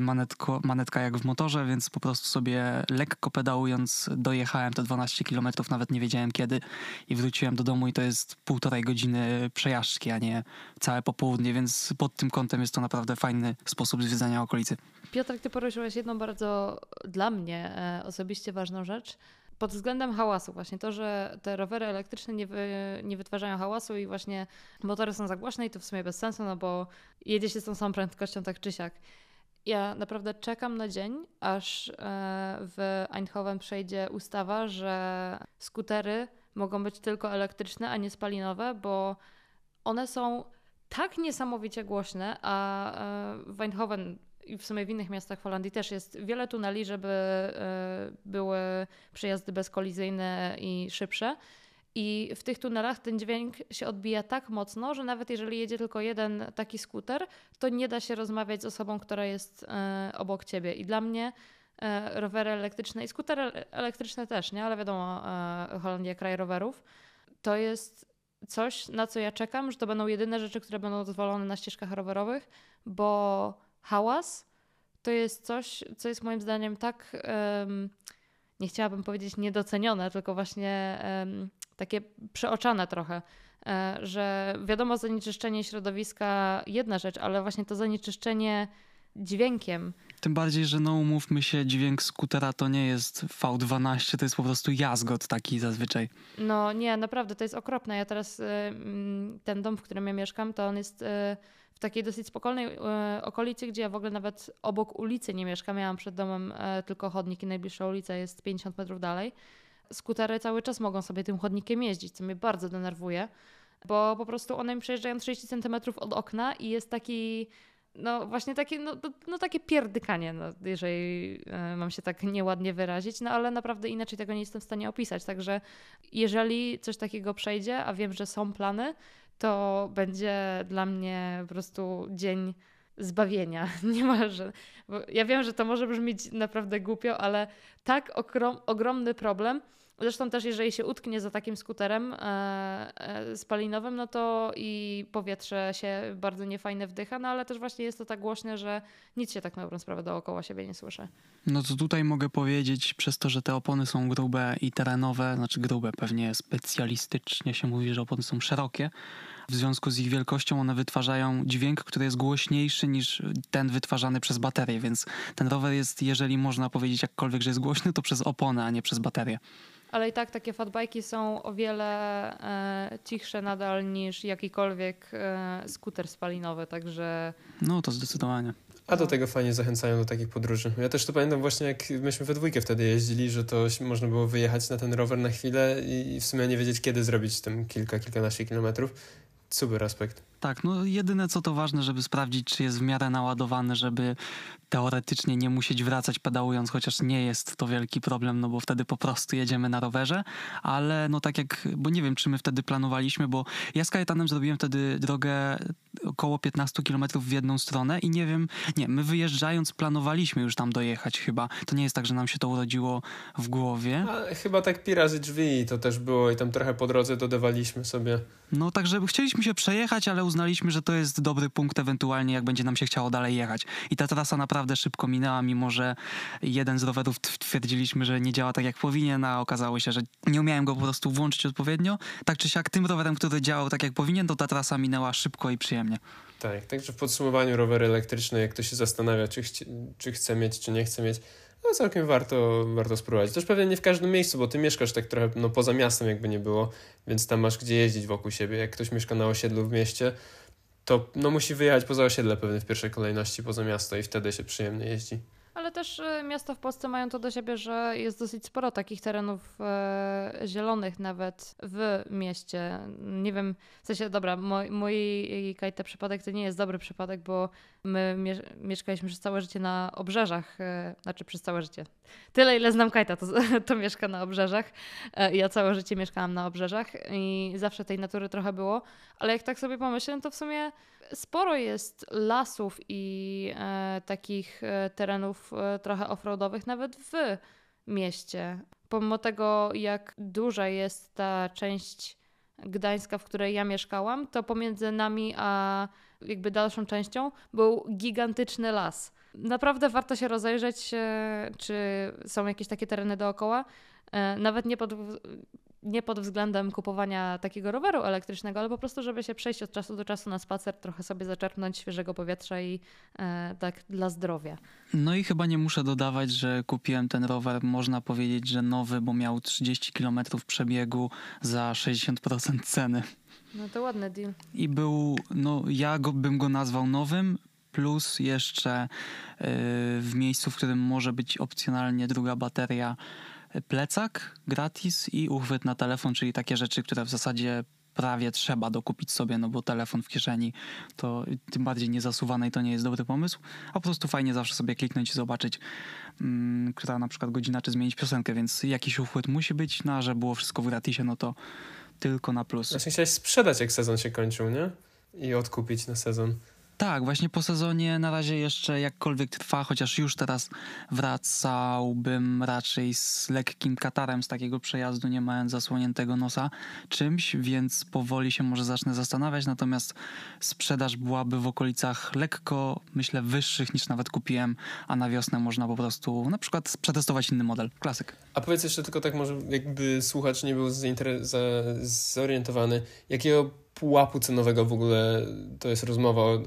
manetko, manetka jak w motorze, więc po prostu sobie lekko pedałując dojechałem te 12 km, nawet nie wiedziałem kiedy i wróciłem do domu i to jest półtorej godziny przejażdżki, a nie całe popołudnie, więc pod tym kątem jest to naprawdę fajny sposób zwiedzania okolicy. Piotr, ty poruszyłeś jedną bardzo dla mnie e, osobiście ważną rzecz, pod względem hałasu, właśnie to, że te rowery elektryczne nie, wy, nie wytwarzają hałasu i właśnie motory są za głośne i to w sumie bez sensu, no bo jedzie się z tą samą prędkością tak czy siak. Ja naprawdę czekam na dzień, aż e, w Eindhoven przejdzie ustawa, że skutery mogą być tylko elektryczne, a nie spalinowe, bo one są tak niesamowicie głośne, a e, w Eindhoven i w sumie w innych miastach Holandii też jest wiele tuneli, żeby e, były przejazdy bezkolizyjne i szybsze. I w tych tunelach ten dźwięk się odbija tak mocno, że nawet jeżeli jedzie tylko jeden taki skuter, to nie da się rozmawiać z osobą, która jest e, obok ciebie. I dla mnie e, rowery elektryczne i skutery elektryczne też, nie? Ale wiadomo, e, Holandia kraj rowerów. To jest coś, na co ja czekam, że to będą jedyne rzeczy, które będą dozwolone na ścieżkach rowerowych, bo hałas to jest coś, co jest moim zdaniem tak, nie chciałabym powiedzieć niedocenione, tylko właśnie takie przeoczane trochę, e, że wiadomo, zanieczyszczenie środowiska jedna rzecz, ale właśnie to zanieczyszczenie dźwiękiem. Tym bardziej, że no umówmy się, dźwięk skutera to nie jest V12, to jest po prostu jazgot taki zazwyczaj. No nie, naprawdę to jest okropne. Ja teraz y, mm, ten dom, w którym ja mieszkam, to on jest y, w takiej dosyć spokojnej okolicy, gdzie ja w ogóle nawet obok ulicy nie mieszkam. Miałam przed domem tylko chodnik i najbliższa ulica jest 50 metrów dalej. Skutery cały czas mogą sobie tym chodnikiem jeździć, co mnie bardzo denerwuje, bo po prostu one mi przejeżdżają 30 centymetrów od okna i jest taki no właśnie takie, no, no, no takie pierdykanie, no, jeżeli y, mam się tak nieładnie wyrazić, no ale naprawdę inaczej tego nie jestem w stanie opisać. Także jeżeli coś takiego przejdzie, a wiem, że są plany, to będzie dla mnie po prostu dzień zbawienia. Niemalże. Bo ja wiem, że to może brzmieć naprawdę głupio, ale tak ogrom, ogromny problem, Zresztą też jeżeli się utknie za takim skuterem e, e, spalinowym, no to i powietrze się bardzo niefajne wdycha, no ale też właśnie jest to tak głośne, że nic się tak na dobrą sprawę dookoła siebie nie słyszy. No to tutaj mogę powiedzieć, przez to, że te opony są grube i terenowe, znaczy grube, pewnie specjalistycznie się mówi, że opony są szerokie, w związku z ich wielkością one wytwarzają dźwięk, który jest głośniejszy niż ten wytwarzany przez baterię, więc ten rower jest, jeżeli można powiedzieć jakkolwiek, że jest głośny, to przez oponę, a nie przez baterię. Ale i tak takie fatbajki są o wiele e, cichsze nadal niż jakikolwiek e, skuter spalinowy, także... No to zdecydowanie. A do tego fajnie zachęcają do takich podróży. Ja też to pamiętam właśnie, jak myśmy we dwójkę wtedy jeździli, że to można było wyjechać na ten rower na chwilę i w sumie nie wiedzieć, kiedy zrobić tam kilka, kilkanaście kilometrów. Super aspekt. Tak, no jedyne co to ważne, żeby sprawdzić, czy jest w miarę naładowany, żeby teoretycznie nie musieć wracać pedałując, chociaż nie jest to wielki problem, no bo wtedy po prostu jedziemy na rowerze, ale no tak jak, bo nie wiem, czy my wtedy planowaliśmy, bo ja z Kajetanem zrobiłem wtedy drogę około 15 km w jedną stronę i nie wiem, nie, my wyjeżdżając planowaliśmy już tam dojechać chyba. To nie jest tak, że nam się to urodziło w głowie. A, chyba tak pi razy drzwi to też było i tam trochę po drodze dodawaliśmy sobie. No także chcieliśmy się przejechać, ale uznaliśmy, że to jest dobry punkt ewentualnie, jak będzie nam się chciało dalej jechać. I ta trasa naprawdę szybko minęła, mimo że jeden z rowerów twierdziliśmy, że nie działa tak jak powinien, a okazało się, że nie umiałem go po prostu włączyć odpowiednio. Tak czy siak tym rowerem, który działał tak jak powinien, to ta trasa minęła szybko i przyjemnie. Tak, także w podsumowaniu rowery elektryczne, jak ktoś się zastanawia, czy, chci, czy chce mieć, czy nie chce mieć, no całkiem warto, warto spróbować. Też pewnie nie w każdym miejscu, bo ty mieszkasz tak trochę no, poza miastem, jakby nie było, więc tam masz gdzie jeździć wokół siebie. Jak ktoś mieszka na osiedlu w mieście, to no, musi wyjechać poza osiedle pewnie w pierwszej kolejności, poza miasto i wtedy się przyjemnie jeździ. Ale też y, miasta w Polsce mają to do siebie, że jest dosyć sporo takich terenów e, zielonych nawet w mieście. Nie wiem, w sensie, dobra, mój, mój Kajte przypadek to nie jest dobry przypadek, bo my mie mieszkaliśmy przez całe życie na obrzeżach, e, znaczy przez całe życie. Tyle, ile znam Kajta, to, to mieszka na obrzeżach. E, ja całe życie mieszkałam na obrzeżach i zawsze tej natury trochę było, ale jak tak sobie pomyślę, to w sumie sporo jest lasów i e, takich e, terenów e, trochę offroadowych nawet w mieście. Pomimo tego, jak duża jest ta część Gdańska, w której ja mieszkałam, to pomiędzy nami a jakby dalszą częścią był gigantyczny las. Naprawdę warto się rozejrzeć, e, czy są jakieś takie tereny dookoła. E, nawet nie pod nie pod względem kupowania takiego roweru elektrycznego, ale po prostu, żeby się przejść od czasu do czasu na spacer, trochę sobie zaczerpnąć świeżego powietrza i e, tak dla zdrowia. No i chyba nie muszę dodawać, że kupiłem ten rower, można powiedzieć, że nowy, bo miał 30 km przebiegu za 60% ceny. No to ładny deal. I był, no ja go, bym go nazwał nowym, plus jeszcze yy, w miejscu, w którym może być opcjonalnie druga bateria plecak gratis i uchwyt na telefon, czyli takie rzeczy, które w zasadzie prawie trzeba dokupić sobie, no bo telefon w kieszeni to tym bardziej niezasuwanej to nie jest dobry pomysł, a po prostu fajnie zawsze sobie kliknąć i zobaczyć, mm, która na przykład godzina, czy zmienić piosenkę, więc jakiś uchwyt musi być, no a że było wszystko w gratisie, no to tylko na plus. Właśnie chciałeś sprzedać, jak sezon się kończył, nie? I odkupić na sezon. Tak, właśnie po sezonie na razie jeszcze jakkolwiek trwa, chociaż już teraz wracałbym raczej z lekkim katarem z takiego przejazdu, nie mając zasłoniętego nosa czymś, więc powoli się może zacznę zastanawiać, natomiast sprzedaż byłaby w okolicach lekko, myślę, wyższych niż nawet kupiłem, a na wiosnę można po prostu na przykład przetestować inny model, klasyk. A powiedz jeszcze tylko tak może jakby słuchacz nie był zorientowany, jakiego pułapu cenowego w ogóle to jest rozmowa o,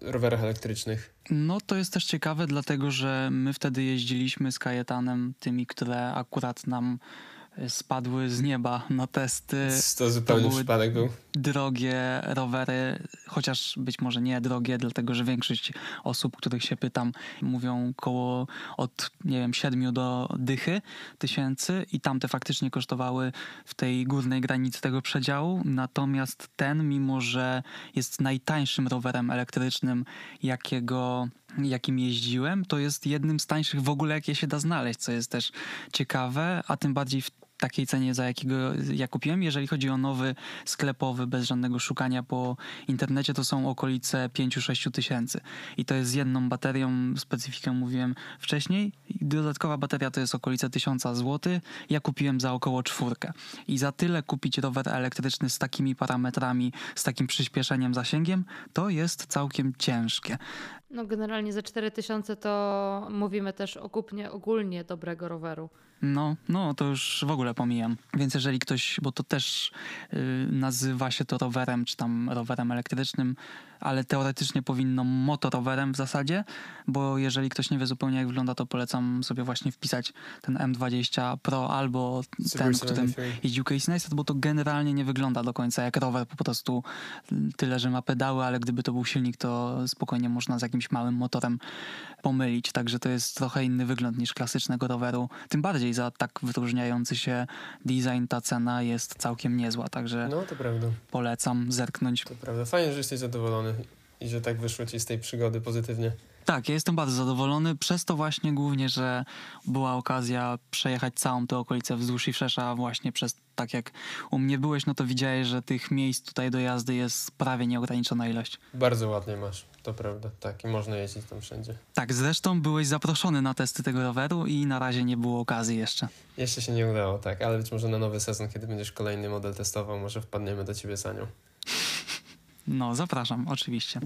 rowerach elektrycznych? No to jest też ciekawe, dlatego że my wtedy jeździliśmy z Kajetanem, tymi, które akurat nam spadły z nieba na testy. To zupełnie to przypadek był. Drogie rowery, chociaż być może nie drogie, dlatego że większość osób, których się pytam, mówią koło od, nie wiem, 7 do dychy tysięcy i tamte faktycznie kosztowały w tej górnej granicy tego przedziału. Natomiast ten, mimo że jest najtańszym rowerem elektrycznym, jakiego jakim jeździłem, to jest jednym z tańszych w ogóle, jakie się da znaleźć, co jest też ciekawe, a tym bardziej w takiej cenie, za jakiego ja kupiłem. Jeżeli chodzi o nowy sklepowy, bez żadnego szukania po internecie, to są okolice 5-6 tysięcy. I to jest z jedną baterią, specyfikę mówiłem wcześniej. Dodatkowa bateria to jest okolice 1000 zł. Ja kupiłem za około czwórkę. I za tyle kupić rower elektryczny z takimi parametrami, z takim przyspieszeniem, zasięgiem, to jest całkiem ciężkie. No generalnie za 4000 to mówimy też o kupnie ogólnie dobrego roweru. No, no, to już w ogóle pomijam. Więc jeżeli ktoś, bo to też yy, nazywa się to rowerem, czy tam rowerem elektrycznym, ale teoretycznie powinno motorowerem w zasadzie, bo jeżeli ktoś nie wie zupełnie jak wygląda, to polecam sobie właśnie wpisać ten M20 Pro albo ten, którym jeździł Casey Neistat, bo to generalnie nie wygląda do końca jak rower, po prostu tyle, że ma pedały, ale gdyby to był silnik, to spokojnie można z jakimś małym motorem pomylić, także to jest trochę inny wygląd niż klasycznego roweru, tym bardziej za tak wyróżniający się design ta cena jest całkiem niezła, także no, to prawda. polecam zerknąć. To prawda, fajnie, że jesteś zadowolony i że tak wyszło ci z tej przygody pozytywnie. Tak, ja jestem bardzo zadowolony, przez to właśnie głównie, że była okazja przejechać całą tę okolicę wzdłuż i wszerza właśnie przez, tak jak u mnie byłeś, no to widziałeś, że tych miejsc tutaj do jazdy jest prawie nieograniczona ilość. Bardzo ładnie masz, to prawda, tak i można jeździć tam wszędzie. Tak, zresztą byłeś zaproszony na testy tego roweru i na razie nie było okazji jeszcze. Jeszcze się nie udało, tak, ale być może na nowy sezon, kiedy będziesz kolejny model testował, może wpadniemy do ciebie Sanią. No, zapraszam, oczywiście.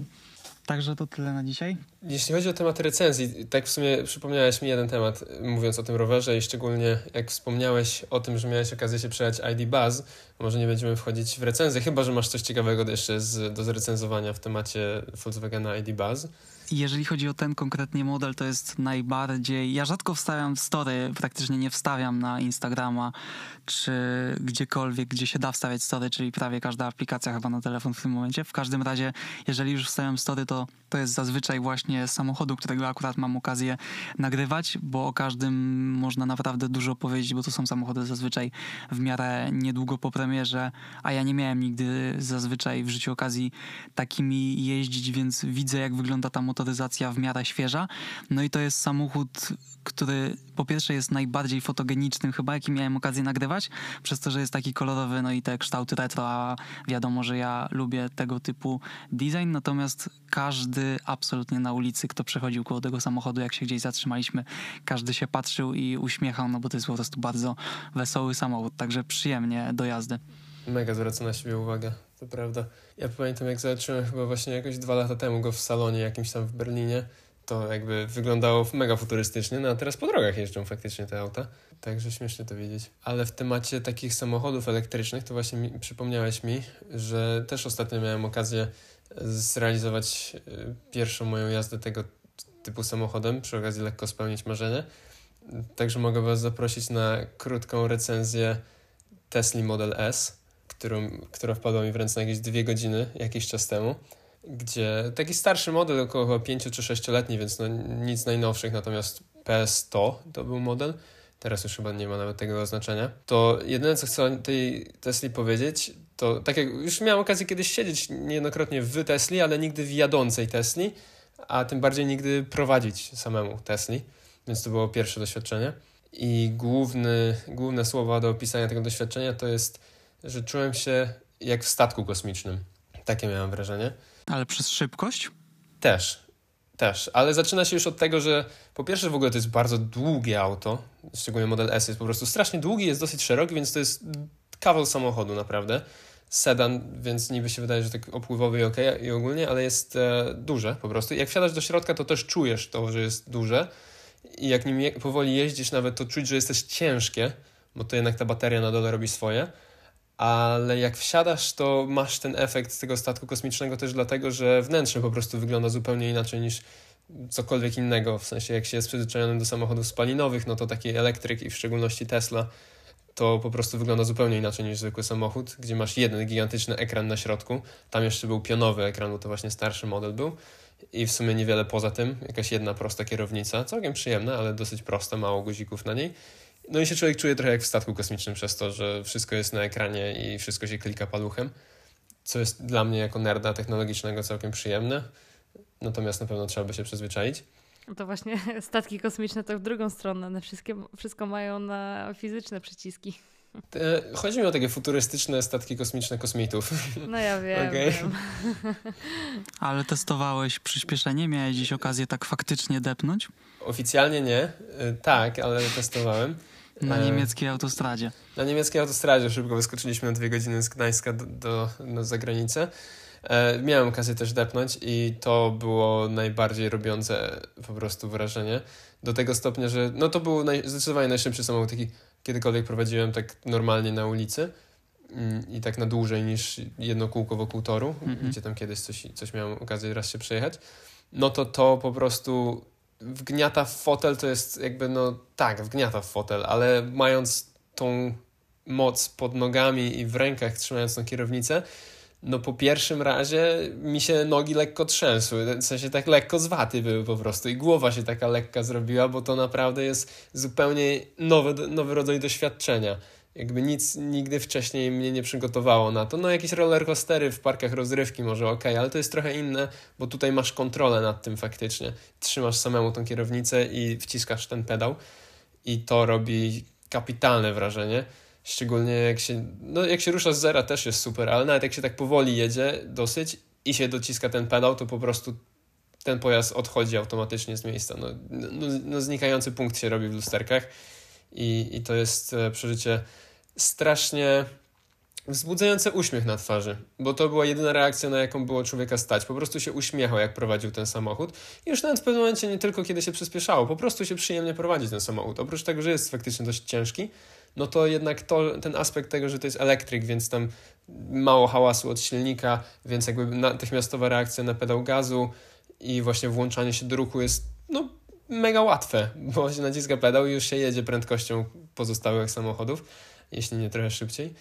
Także to tyle na dzisiaj. Jeśli chodzi o temat recenzji, tak w sumie przypomniałeś mi jeden temat, mówiąc o tym rowerze i szczególnie jak wspomniałeś o tym, że miałeś okazję się przejechać ID Buzz, może nie będziemy wchodzić w recenzję, chyba że masz coś ciekawego jeszcze z, do zrecenzowania w temacie Volkswagena ID Buzz. Jeżeli chodzi o ten konkretnie model, to jest najbardziej. Ja rzadko wstawiam story, praktycznie nie wstawiam na Instagrama czy gdziekolwiek, gdzie się da wstawiać story, czyli prawie każda aplikacja chyba na telefon w tym momencie. W każdym razie, jeżeli już wstawiam story, to to jest zazwyczaj właśnie samochodu, którego akurat mam okazję nagrywać, bo o każdym można naprawdę dużo powiedzieć, bo to są samochody zazwyczaj w miarę niedługo po premierze, a ja nie miałem nigdy zazwyczaj w życiu okazji takimi jeździć, więc widzę, jak wygląda ta motoryzacja w miarę świeża. No i to jest samochód, który po pierwsze jest najbardziej fotogenicznym chyba, jaki miałem okazję nagrywać, przez to, że jest taki kolorowy, no i te kształty retro, a wiadomo, że ja lubię tego typu design, natomiast każdy absolutnie na ulicy, kto przechodził koło tego samochodu, jak się gdzieś zatrzymaliśmy, każdy się patrzył i uśmiechał, no bo to jest po prostu bardzo wesoły samochód, także przyjemnie do jazdy. Mega zwraca na siebie uwagę, to prawda. Ja pamiętam, jak zobaczyłem chyba właśnie jakoś dwa lata temu go w salonie jakimś tam w Berlinie, to jakby wyglądało mega futurystycznie, no a teraz po drogach jeżdżą faktycznie te auta. Także śmiesznie to wiedzieć. Ale w temacie takich samochodów elektrycznych, to właśnie mi, przypomniałeś mi, że też ostatnio miałem okazję zrealizować y, pierwszą moją jazdę tego typu samochodem, przy okazji lekko spełnić marzenie. Także mogę Was zaprosić na krótką recenzję Tesla Model S, którą, która wpadła mi w ręce na jakieś dwie godziny jakiś czas temu gdzie taki starszy model, około 5 czy 6-letni, więc no nic najnowszych, natomiast PS100 to był model, teraz już chyba nie ma nawet tego oznaczenia, to jedyne co chcę tej Tesli powiedzieć, to tak jak już miałem okazję kiedyś siedzieć niejednokrotnie w Tesli, ale nigdy w jadącej Tesli, a tym bardziej nigdy prowadzić samemu Tesli, więc to było pierwsze doświadczenie. I główny, główne słowa do opisania tego doświadczenia to jest, że czułem się jak w statku kosmicznym. Takie miałem wrażenie. Ale przez szybkość? Też. Też, ale zaczyna się już od tego, że po pierwsze w ogóle to jest bardzo długie auto, szczególnie model S jest po prostu strasznie długi, jest dosyć szeroki, więc to jest kawał samochodu naprawdę. Sedan, więc niby się wydaje, że tak opływowy i ok i ogólnie, ale jest e, duże po prostu. Jak wsiadasz do środka, to też czujesz to, że jest duże i jak nim je, powoli jeździsz nawet, to czuć, że jest też ciężkie, bo to jednak ta bateria na dole robi swoje ale jak wsiadasz, to masz ten efekt tego statku kosmicznego też dlatego, że wnętrze po prostu wygląda zupełnie inaczej niż cokolwiek innego. W sensie, jak się jest przyzwyczajonym do samochodów spalinowych, no to taki elektryk i w szczególności Tesla to po prostu wygląda zupełnie inaczej niż zwykły samochód, gdzie masz jeden gigantyczny ekran na środku. Tam jeszcze był pionowy ekran, bo to właśnie starszy model był. I w sumie niewiele poza tym, jakaś jedna prosta kierownica, całkiem przyjemna, ale dosyć prosta, mało guzików na niej. No i się człowiek czuje trochę jak w statku kosmicznym przez to, że wszystko jest na ekranie i wszystko się klika paluchem, co jest dla mnie jako nerda technologicznego całkiem przyjemne. Natomiast na pewno trzeba by się przyzwyczaić. To właśnie statki kosmiczne to w drugą stronę. One wszystkie, wszystko mają na fizyczne przyciski. Chodzi mi o takie futurystyczne statki kosmiczne kosmitów. No ja wiem. Okay. wiem. Ale testowałeś przyspieszenie? Miałeś dziś okazję tak faktycznie depnąć? Oficjalnie nie. Y, tak, ale testowałem. Na e, niemieckiej autostradzie. Na niemieckiej autostradzie szybko wyskoczyliśmy na dwie godziny z Gdańska do, do, do zagranicy. E, miałem okazję też depnąć i to było najbardziej robiące po prostu wrażenie. Do tego stopnia, że no to był naj, zdecydowanie najszybszy samochód, jaki kiedykolwiek prowadziłem tak normalnie na ulicy mm, i tak na dłużej niż jedno kółko wokół toru, mm -hmm. gdzie tam kiedyś coś, coś miałem okazję raz się przejechać. No to to po prostu wgniata w fotel to jest jakby, no tak, wgniata w fotel, ale mając tą moc pod nogami i w rękach, trzymając tą kierownicę, no po pierwszym razie mi się nogi lekko trzęsły, w sensie tak lekko zwaty były po prostu i głowa się taka lekka zrobiła, bo to naprawdę jest zupełnie nowy, nowy rodzaj doświadczenia. Jakby nic nigdy wcześniej mnie nie przygotowało na to. No jakieś rollercoastery w parkach rozrywki może ok, ale to jest trochę inne, bo tutaj masz kontrolę nad tym faktycznie. Trzymasz samemu tą kierownicę i wciskasz ten pedał i to robi kapitalne wrażenie. Szczególnie jak się, no jak się rusza z zera też jest super, ale nawet jak się tak powoli jedzie dosyć i się dociska ten pedał, to po prostu ten pojazd odchodzi automatycznie z miejsca. No, no, no znikający punkt się robi w lusterkach i, i to jest e, przeżycie strasznie wzbudzające uśmiech na twarzy, bo to była jedyna reakcja, na jaką było człowieka stać. Po prostu się uśmiechał, jak prowadził ten samochód. I już nawet w pewnym momencie nie tylko kiedy się przyspieszało, po prostu się przyjemnie prowadzi ten samochód. Oprócz tego, że jest faktycznie dość ciężki, no to jednak to, ten aspekt tego, że to jest elektryk, więc tam mało hałasu od silnika, więc jakby natychmiastowa reakcja na pedał gazu i właśnie włączanie się do ruchu jest no, mega łatwe, bo się naciska pedał i już się jedzie prędkością pozostałych samochodów, jeśli nie trochę szybciej.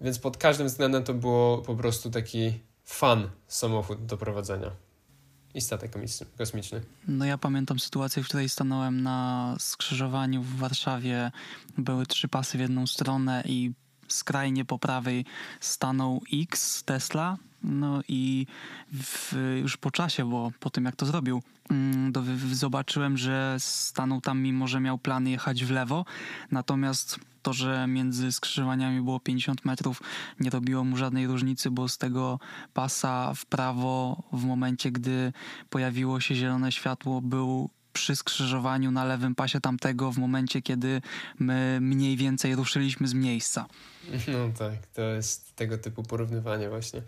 Więc pod każdym względem to było po prostu taki fan samochód do prowadzenia i statek kosmiczny. No ja pamiętam sytuację, w której stanąłem na skrzyżowaniu w Warszawie. Były trzy pasy w jedną stronę i skrajnie po prawej stanął X Tesla. No i w, już po czasie, bo po tym jak to zrobił, do, zobaczyłem, że stanął tam mimo, że miał plan jechać w lewo. Natomiast to, że między skrzyżowaniami było 50 metrów, nie robiło mu żadnej różnicy, bo z tego pasa w prawo, w momencie, gdy pojawiło się zielone światło, był przy skrzyżowaniu na lewym pasie tamtego w momencie, kiedy my mniej więcej ruszyliśmy z miejsca. No tak, to jest tego typu porównywanie właśnie.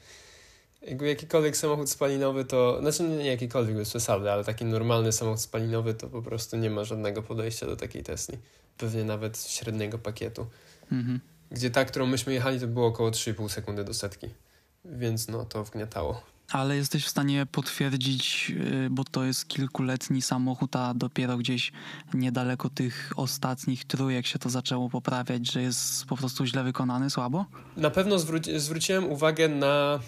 Jakby jakikolwiek samochód spalinowy to, znaczy nie jakikolwiek bez przesady, ale taki normalny samochód spalinowy to po prostu nie ma żadnego podejścia do takiej Tesli pewnie nawet średniego pakietu. Mhm. Gdzie ta, którą myśmy jechali, to było około 3,5 sekundy do setki. Więc no to wgniatało. Ale jesteś w stanie potwierdzić, y, bo to jest kilkuletni samochód, a dopiero gdzieś niedaleko tych ostatnich trójek się to zaczęło poprawiać, że jest po prostu źle wykonany, słabo? Na pewno zwró- zwróciłem uwagę na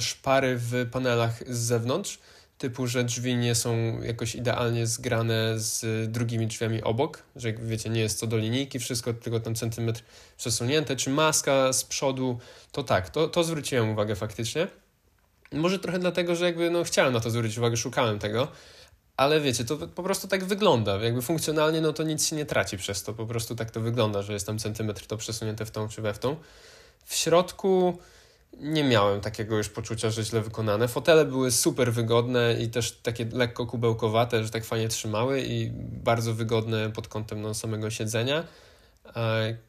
szpary w panelach z zewnątrz typu, że drzwi nie są jakoś idealnie zgrane z drugimi drzwiami obok, że jak wiecie, nie jest co do linijki, wszystko tylko ten centymetr przesunięte, czy maska z przodu, to tak, to, to zwróciłem uwagę faktycznie. Może trochę dlatego, że jakby no chciałem na to zwrócić uwagę, szukałem tego, ale wiecie, to po prostu tak wygląda. Jakby funkcjonalnie, no to nic się nie traci przez to. Po prostu tak to wygląda, że jest tam centymetr to przesunięte w tą czy we w tą. W środku nie miałem takiego już poczucia, że źle wykonane. Fotele były super wygodne i też takie lekko kubełkowate, że tak fajnie trzymały i bardzo wygodne pod kątem no, samego siedzenia.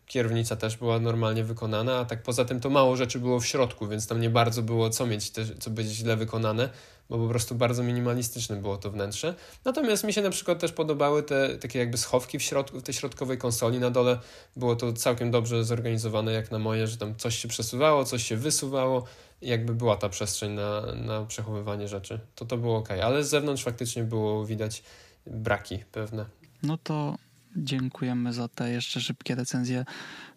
kierownica też była normalnie wykonana, a tak poza tym to mało rzeczy było w środku, więc tam nie bardzo było co mieć, co być źle wykonane, bo po prostu bardzo minimalistyczne było to wnętrze. Natomiast mi się na przykład też podobały te takie jakby schowki w środku, w tej środkowej konsoli na dole. Było to całkiem dobrze zorganizowane jak na moje, że tam coś się przesuwało, coś się wysuwało jakby była ta przestrzeń na, na przechowywanie rzeczy. To to było ok, ale z zewnątrz faktycznie było widać braki pewne. No to dziękujemy za te jeszcze szybkie recenzje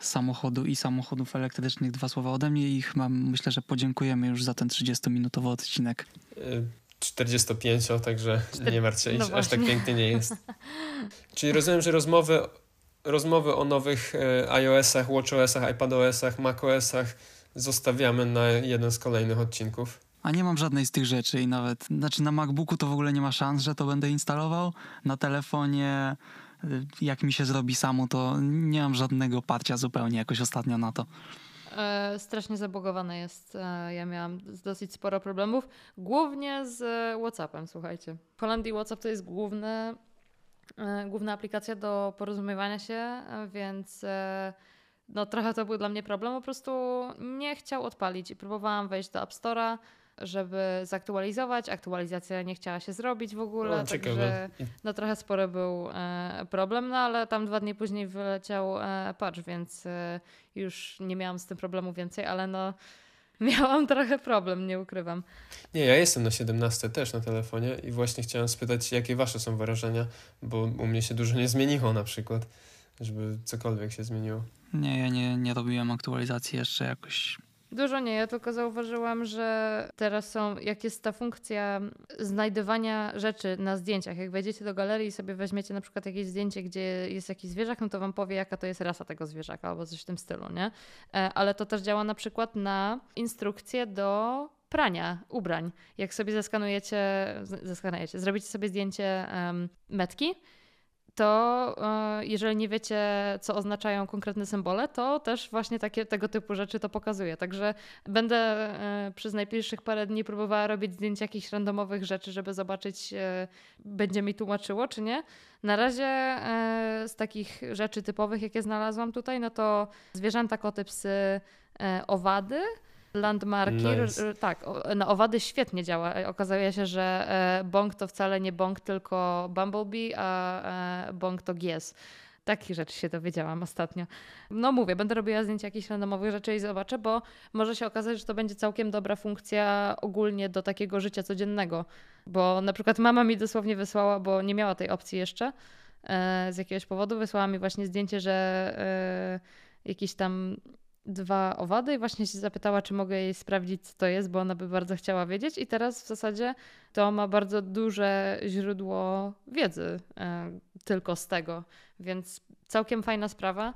samochodu i samochodów elektrycznych. Dwa słowa ode mnie i chyba myślę, że podziękujemy już za ten 30-minutowy odcinek. 45, y, także nie martw się, no aż tak pięknie nie jest. Czyli rozumiem, że rozmowy, rozmowy o nowych y, iOS-ach, WatchOS-ach, iPadOS-ach, macOS-ach zostawiamy na jeden z kolejnych odcinków. A nie mam żadnej z tych rzeczy i nawet, znaczy na MacBooku to w ogóle nie ma szans, że to będę instalował. Na telefonie jak mi się zrobi samo, to nie mam żadnego parcia zupełnie jakoś ostatnio na to. E, strasznie zabogowane jest. E, ja miałam dosyć sporo problemów, głównie z WhatsAppem, słuchajcie. W Holandii WhatsApp to jest główny, e, główna aplikacja do porozumiewania się, e, więc e, no, trochę to był dla mnie problem. Po prostu nie chciał odpalić i próbowałam wejść do App Store'a żeby zaktualizować. Aktualizacja nie chciała się zrobić w ogóle, no, także no, trochę spory był e, problem, no ale tam dwa dni później wyleciał e, patch, więc e, już nie miałam z tym problemu więcej, ale no miałam trochę problem, nie ukrywam. Nie, ja jestem na 17 też na telefonie i właśnie chciałem spytać, jakie wasze są wrażenia, bo u mnie się dużo nie zmieniło na przykład, żeby cokolwiek się zmieniło. Nie, ja nie, nie robiłem aktualizacji jeszcze jakoś Dużo nie, ja tylko zauważyłam, że teraz są, jak jest ta funkcja znajdywania rzeczy na zdjęciach, jak wejdziecie do galerii i sobie weźmiecie na przykład jakieś zdjęcie, gdzie jest jakiś zwierzak, no to wam powie, jaka to jest rasa tego zwierzaka albo coś w tym stylu, nie? E, ale to też działa na przykład na instrukcje do prania ubrań. Jak sobie zeskanujecie, zeskanujecie, zrobicie sobie zdjęcie um, metki, to e, jeżeli nie wiecie, co oznaczają konkretne symbole, to też właśnie takie, tego typu rzeczy to pokazuje. Także będę e, przez najbliższych parę dni próbowała robić zdjęcia jakichś randomowych rzeczy, żeby zobaczyć, e, będzie mi tłumaczyło, czy nie. Na razie z takich rzeczy typowych, jakie znalazłam tutaj, no to zwierzęta, koty, psy, owady landmarki. Nice. Tak, na owady świetnie działa. E, okazuje się, że e, bong to wcale nie bong, tylko Bumblebee, a e, bong to gies. Takich rzeczy się dowiedziałam ostatnio. No mówię, będę robiła zdjęcia jakichś randomowych rzeczy i zobaczę, bo może się okazać, że to będzie całkiem dobra funkcja ogólnie do takiego życia codziennego. Bo na przykład mama mi dosłownie wysłała, bo nie miała tej opcji jeszcze z jakiegoś powodu, wysłała mi właśnie zdjęcie, że jakiś tam dwa owady i właśnie się zapytała, czy mogę jej sprawdzić, co to jest, bo ona by bardzo chciała wiedzieć. I teraz w zasadzie to ma bardzo duże źródło wiedzy e, tylko z tego, więc całkiem fajna sprawa.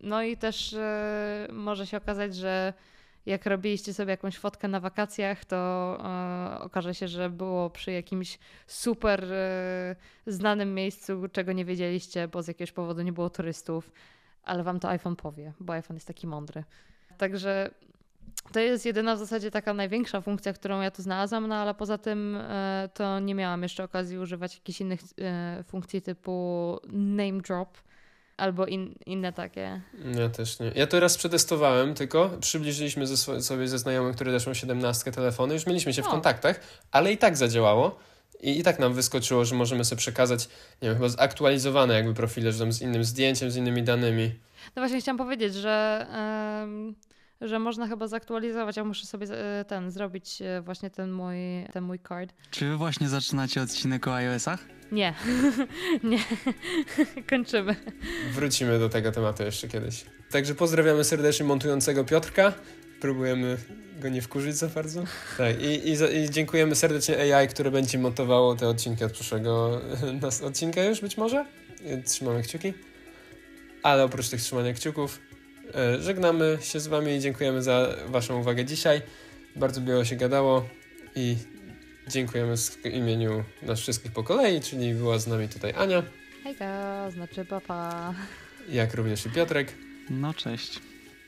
No i też e, może się okazać, że jak robiliście sobie jakąś fotkę na wakacjach, to e, okaże się, że było przy jakimś super e, znanym miejscu, czego nie wiedzieliście, bo z jakiegoś powodu nie było turystów ale wam to iPhone powie, bo iPhone jest taki mądry. Także to jest jedyna w zasadzie taka największa funkcja, którą ja tu znalazłam, no ale poza tym e, to nie miałam jeszcze okazji używać jakichś innych e, funkcji typu name drop albo in, inne takie. Ja też nie. Ja to raz przetestowałem tylko, przybliżyliśmy ze, sobie ze znajomym, który też miał 17 telefony, już mieliśmy się w kontaktach, ale i tak zadziałało. I, I tak nam wyskoczyło, że możemy sobie przekazać, nie wiem, chyba zaktualizowane jakby profile, że tam z innym zdjęciem, z innymi danymi. No właśnie chciałam powiedzieć, że, yy, że można chyba zaktualizować. Ja muszę sobie yy, ten zrobić yy, właśnie ten mój, ten mój card. Czy wy właśnie zaczynacie odcinek o iOS-ach? Nie, nie. Kończymy. Wrócimy do tego tematu jeszcze kiedyś. Także pozdrawiamy serdecznie montującego Piotrka. Próbujemy go nie wkurzyć za bardzo. Tak, i, i, i, dziękujemy serdecznie AI, które będzie montowało te odcinki od przyszłego odcinka już być może. Trzymamy kciuki. Ale oprócz tych trzymania kciuków, e, żegnamy się z Wami i dziękujemy za Waszą uwagę dzisiaj. Bardzo miło się gadało i dziękujemy w imieniu nas wszystkich po kolei, czyli była z nami tutaj Ania. Hejka, znaczy papa. Jak również i Piotrek. No cześć.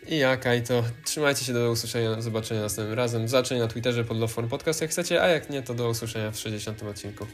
I ja, Kajto. Trzymajcie się do usłyszenia, do zobaczenia następnym razem. Zacznij na Twitterze pod Love Podcast jak chcecie, a jak nie, to do usłyszenia w 60 odcinku.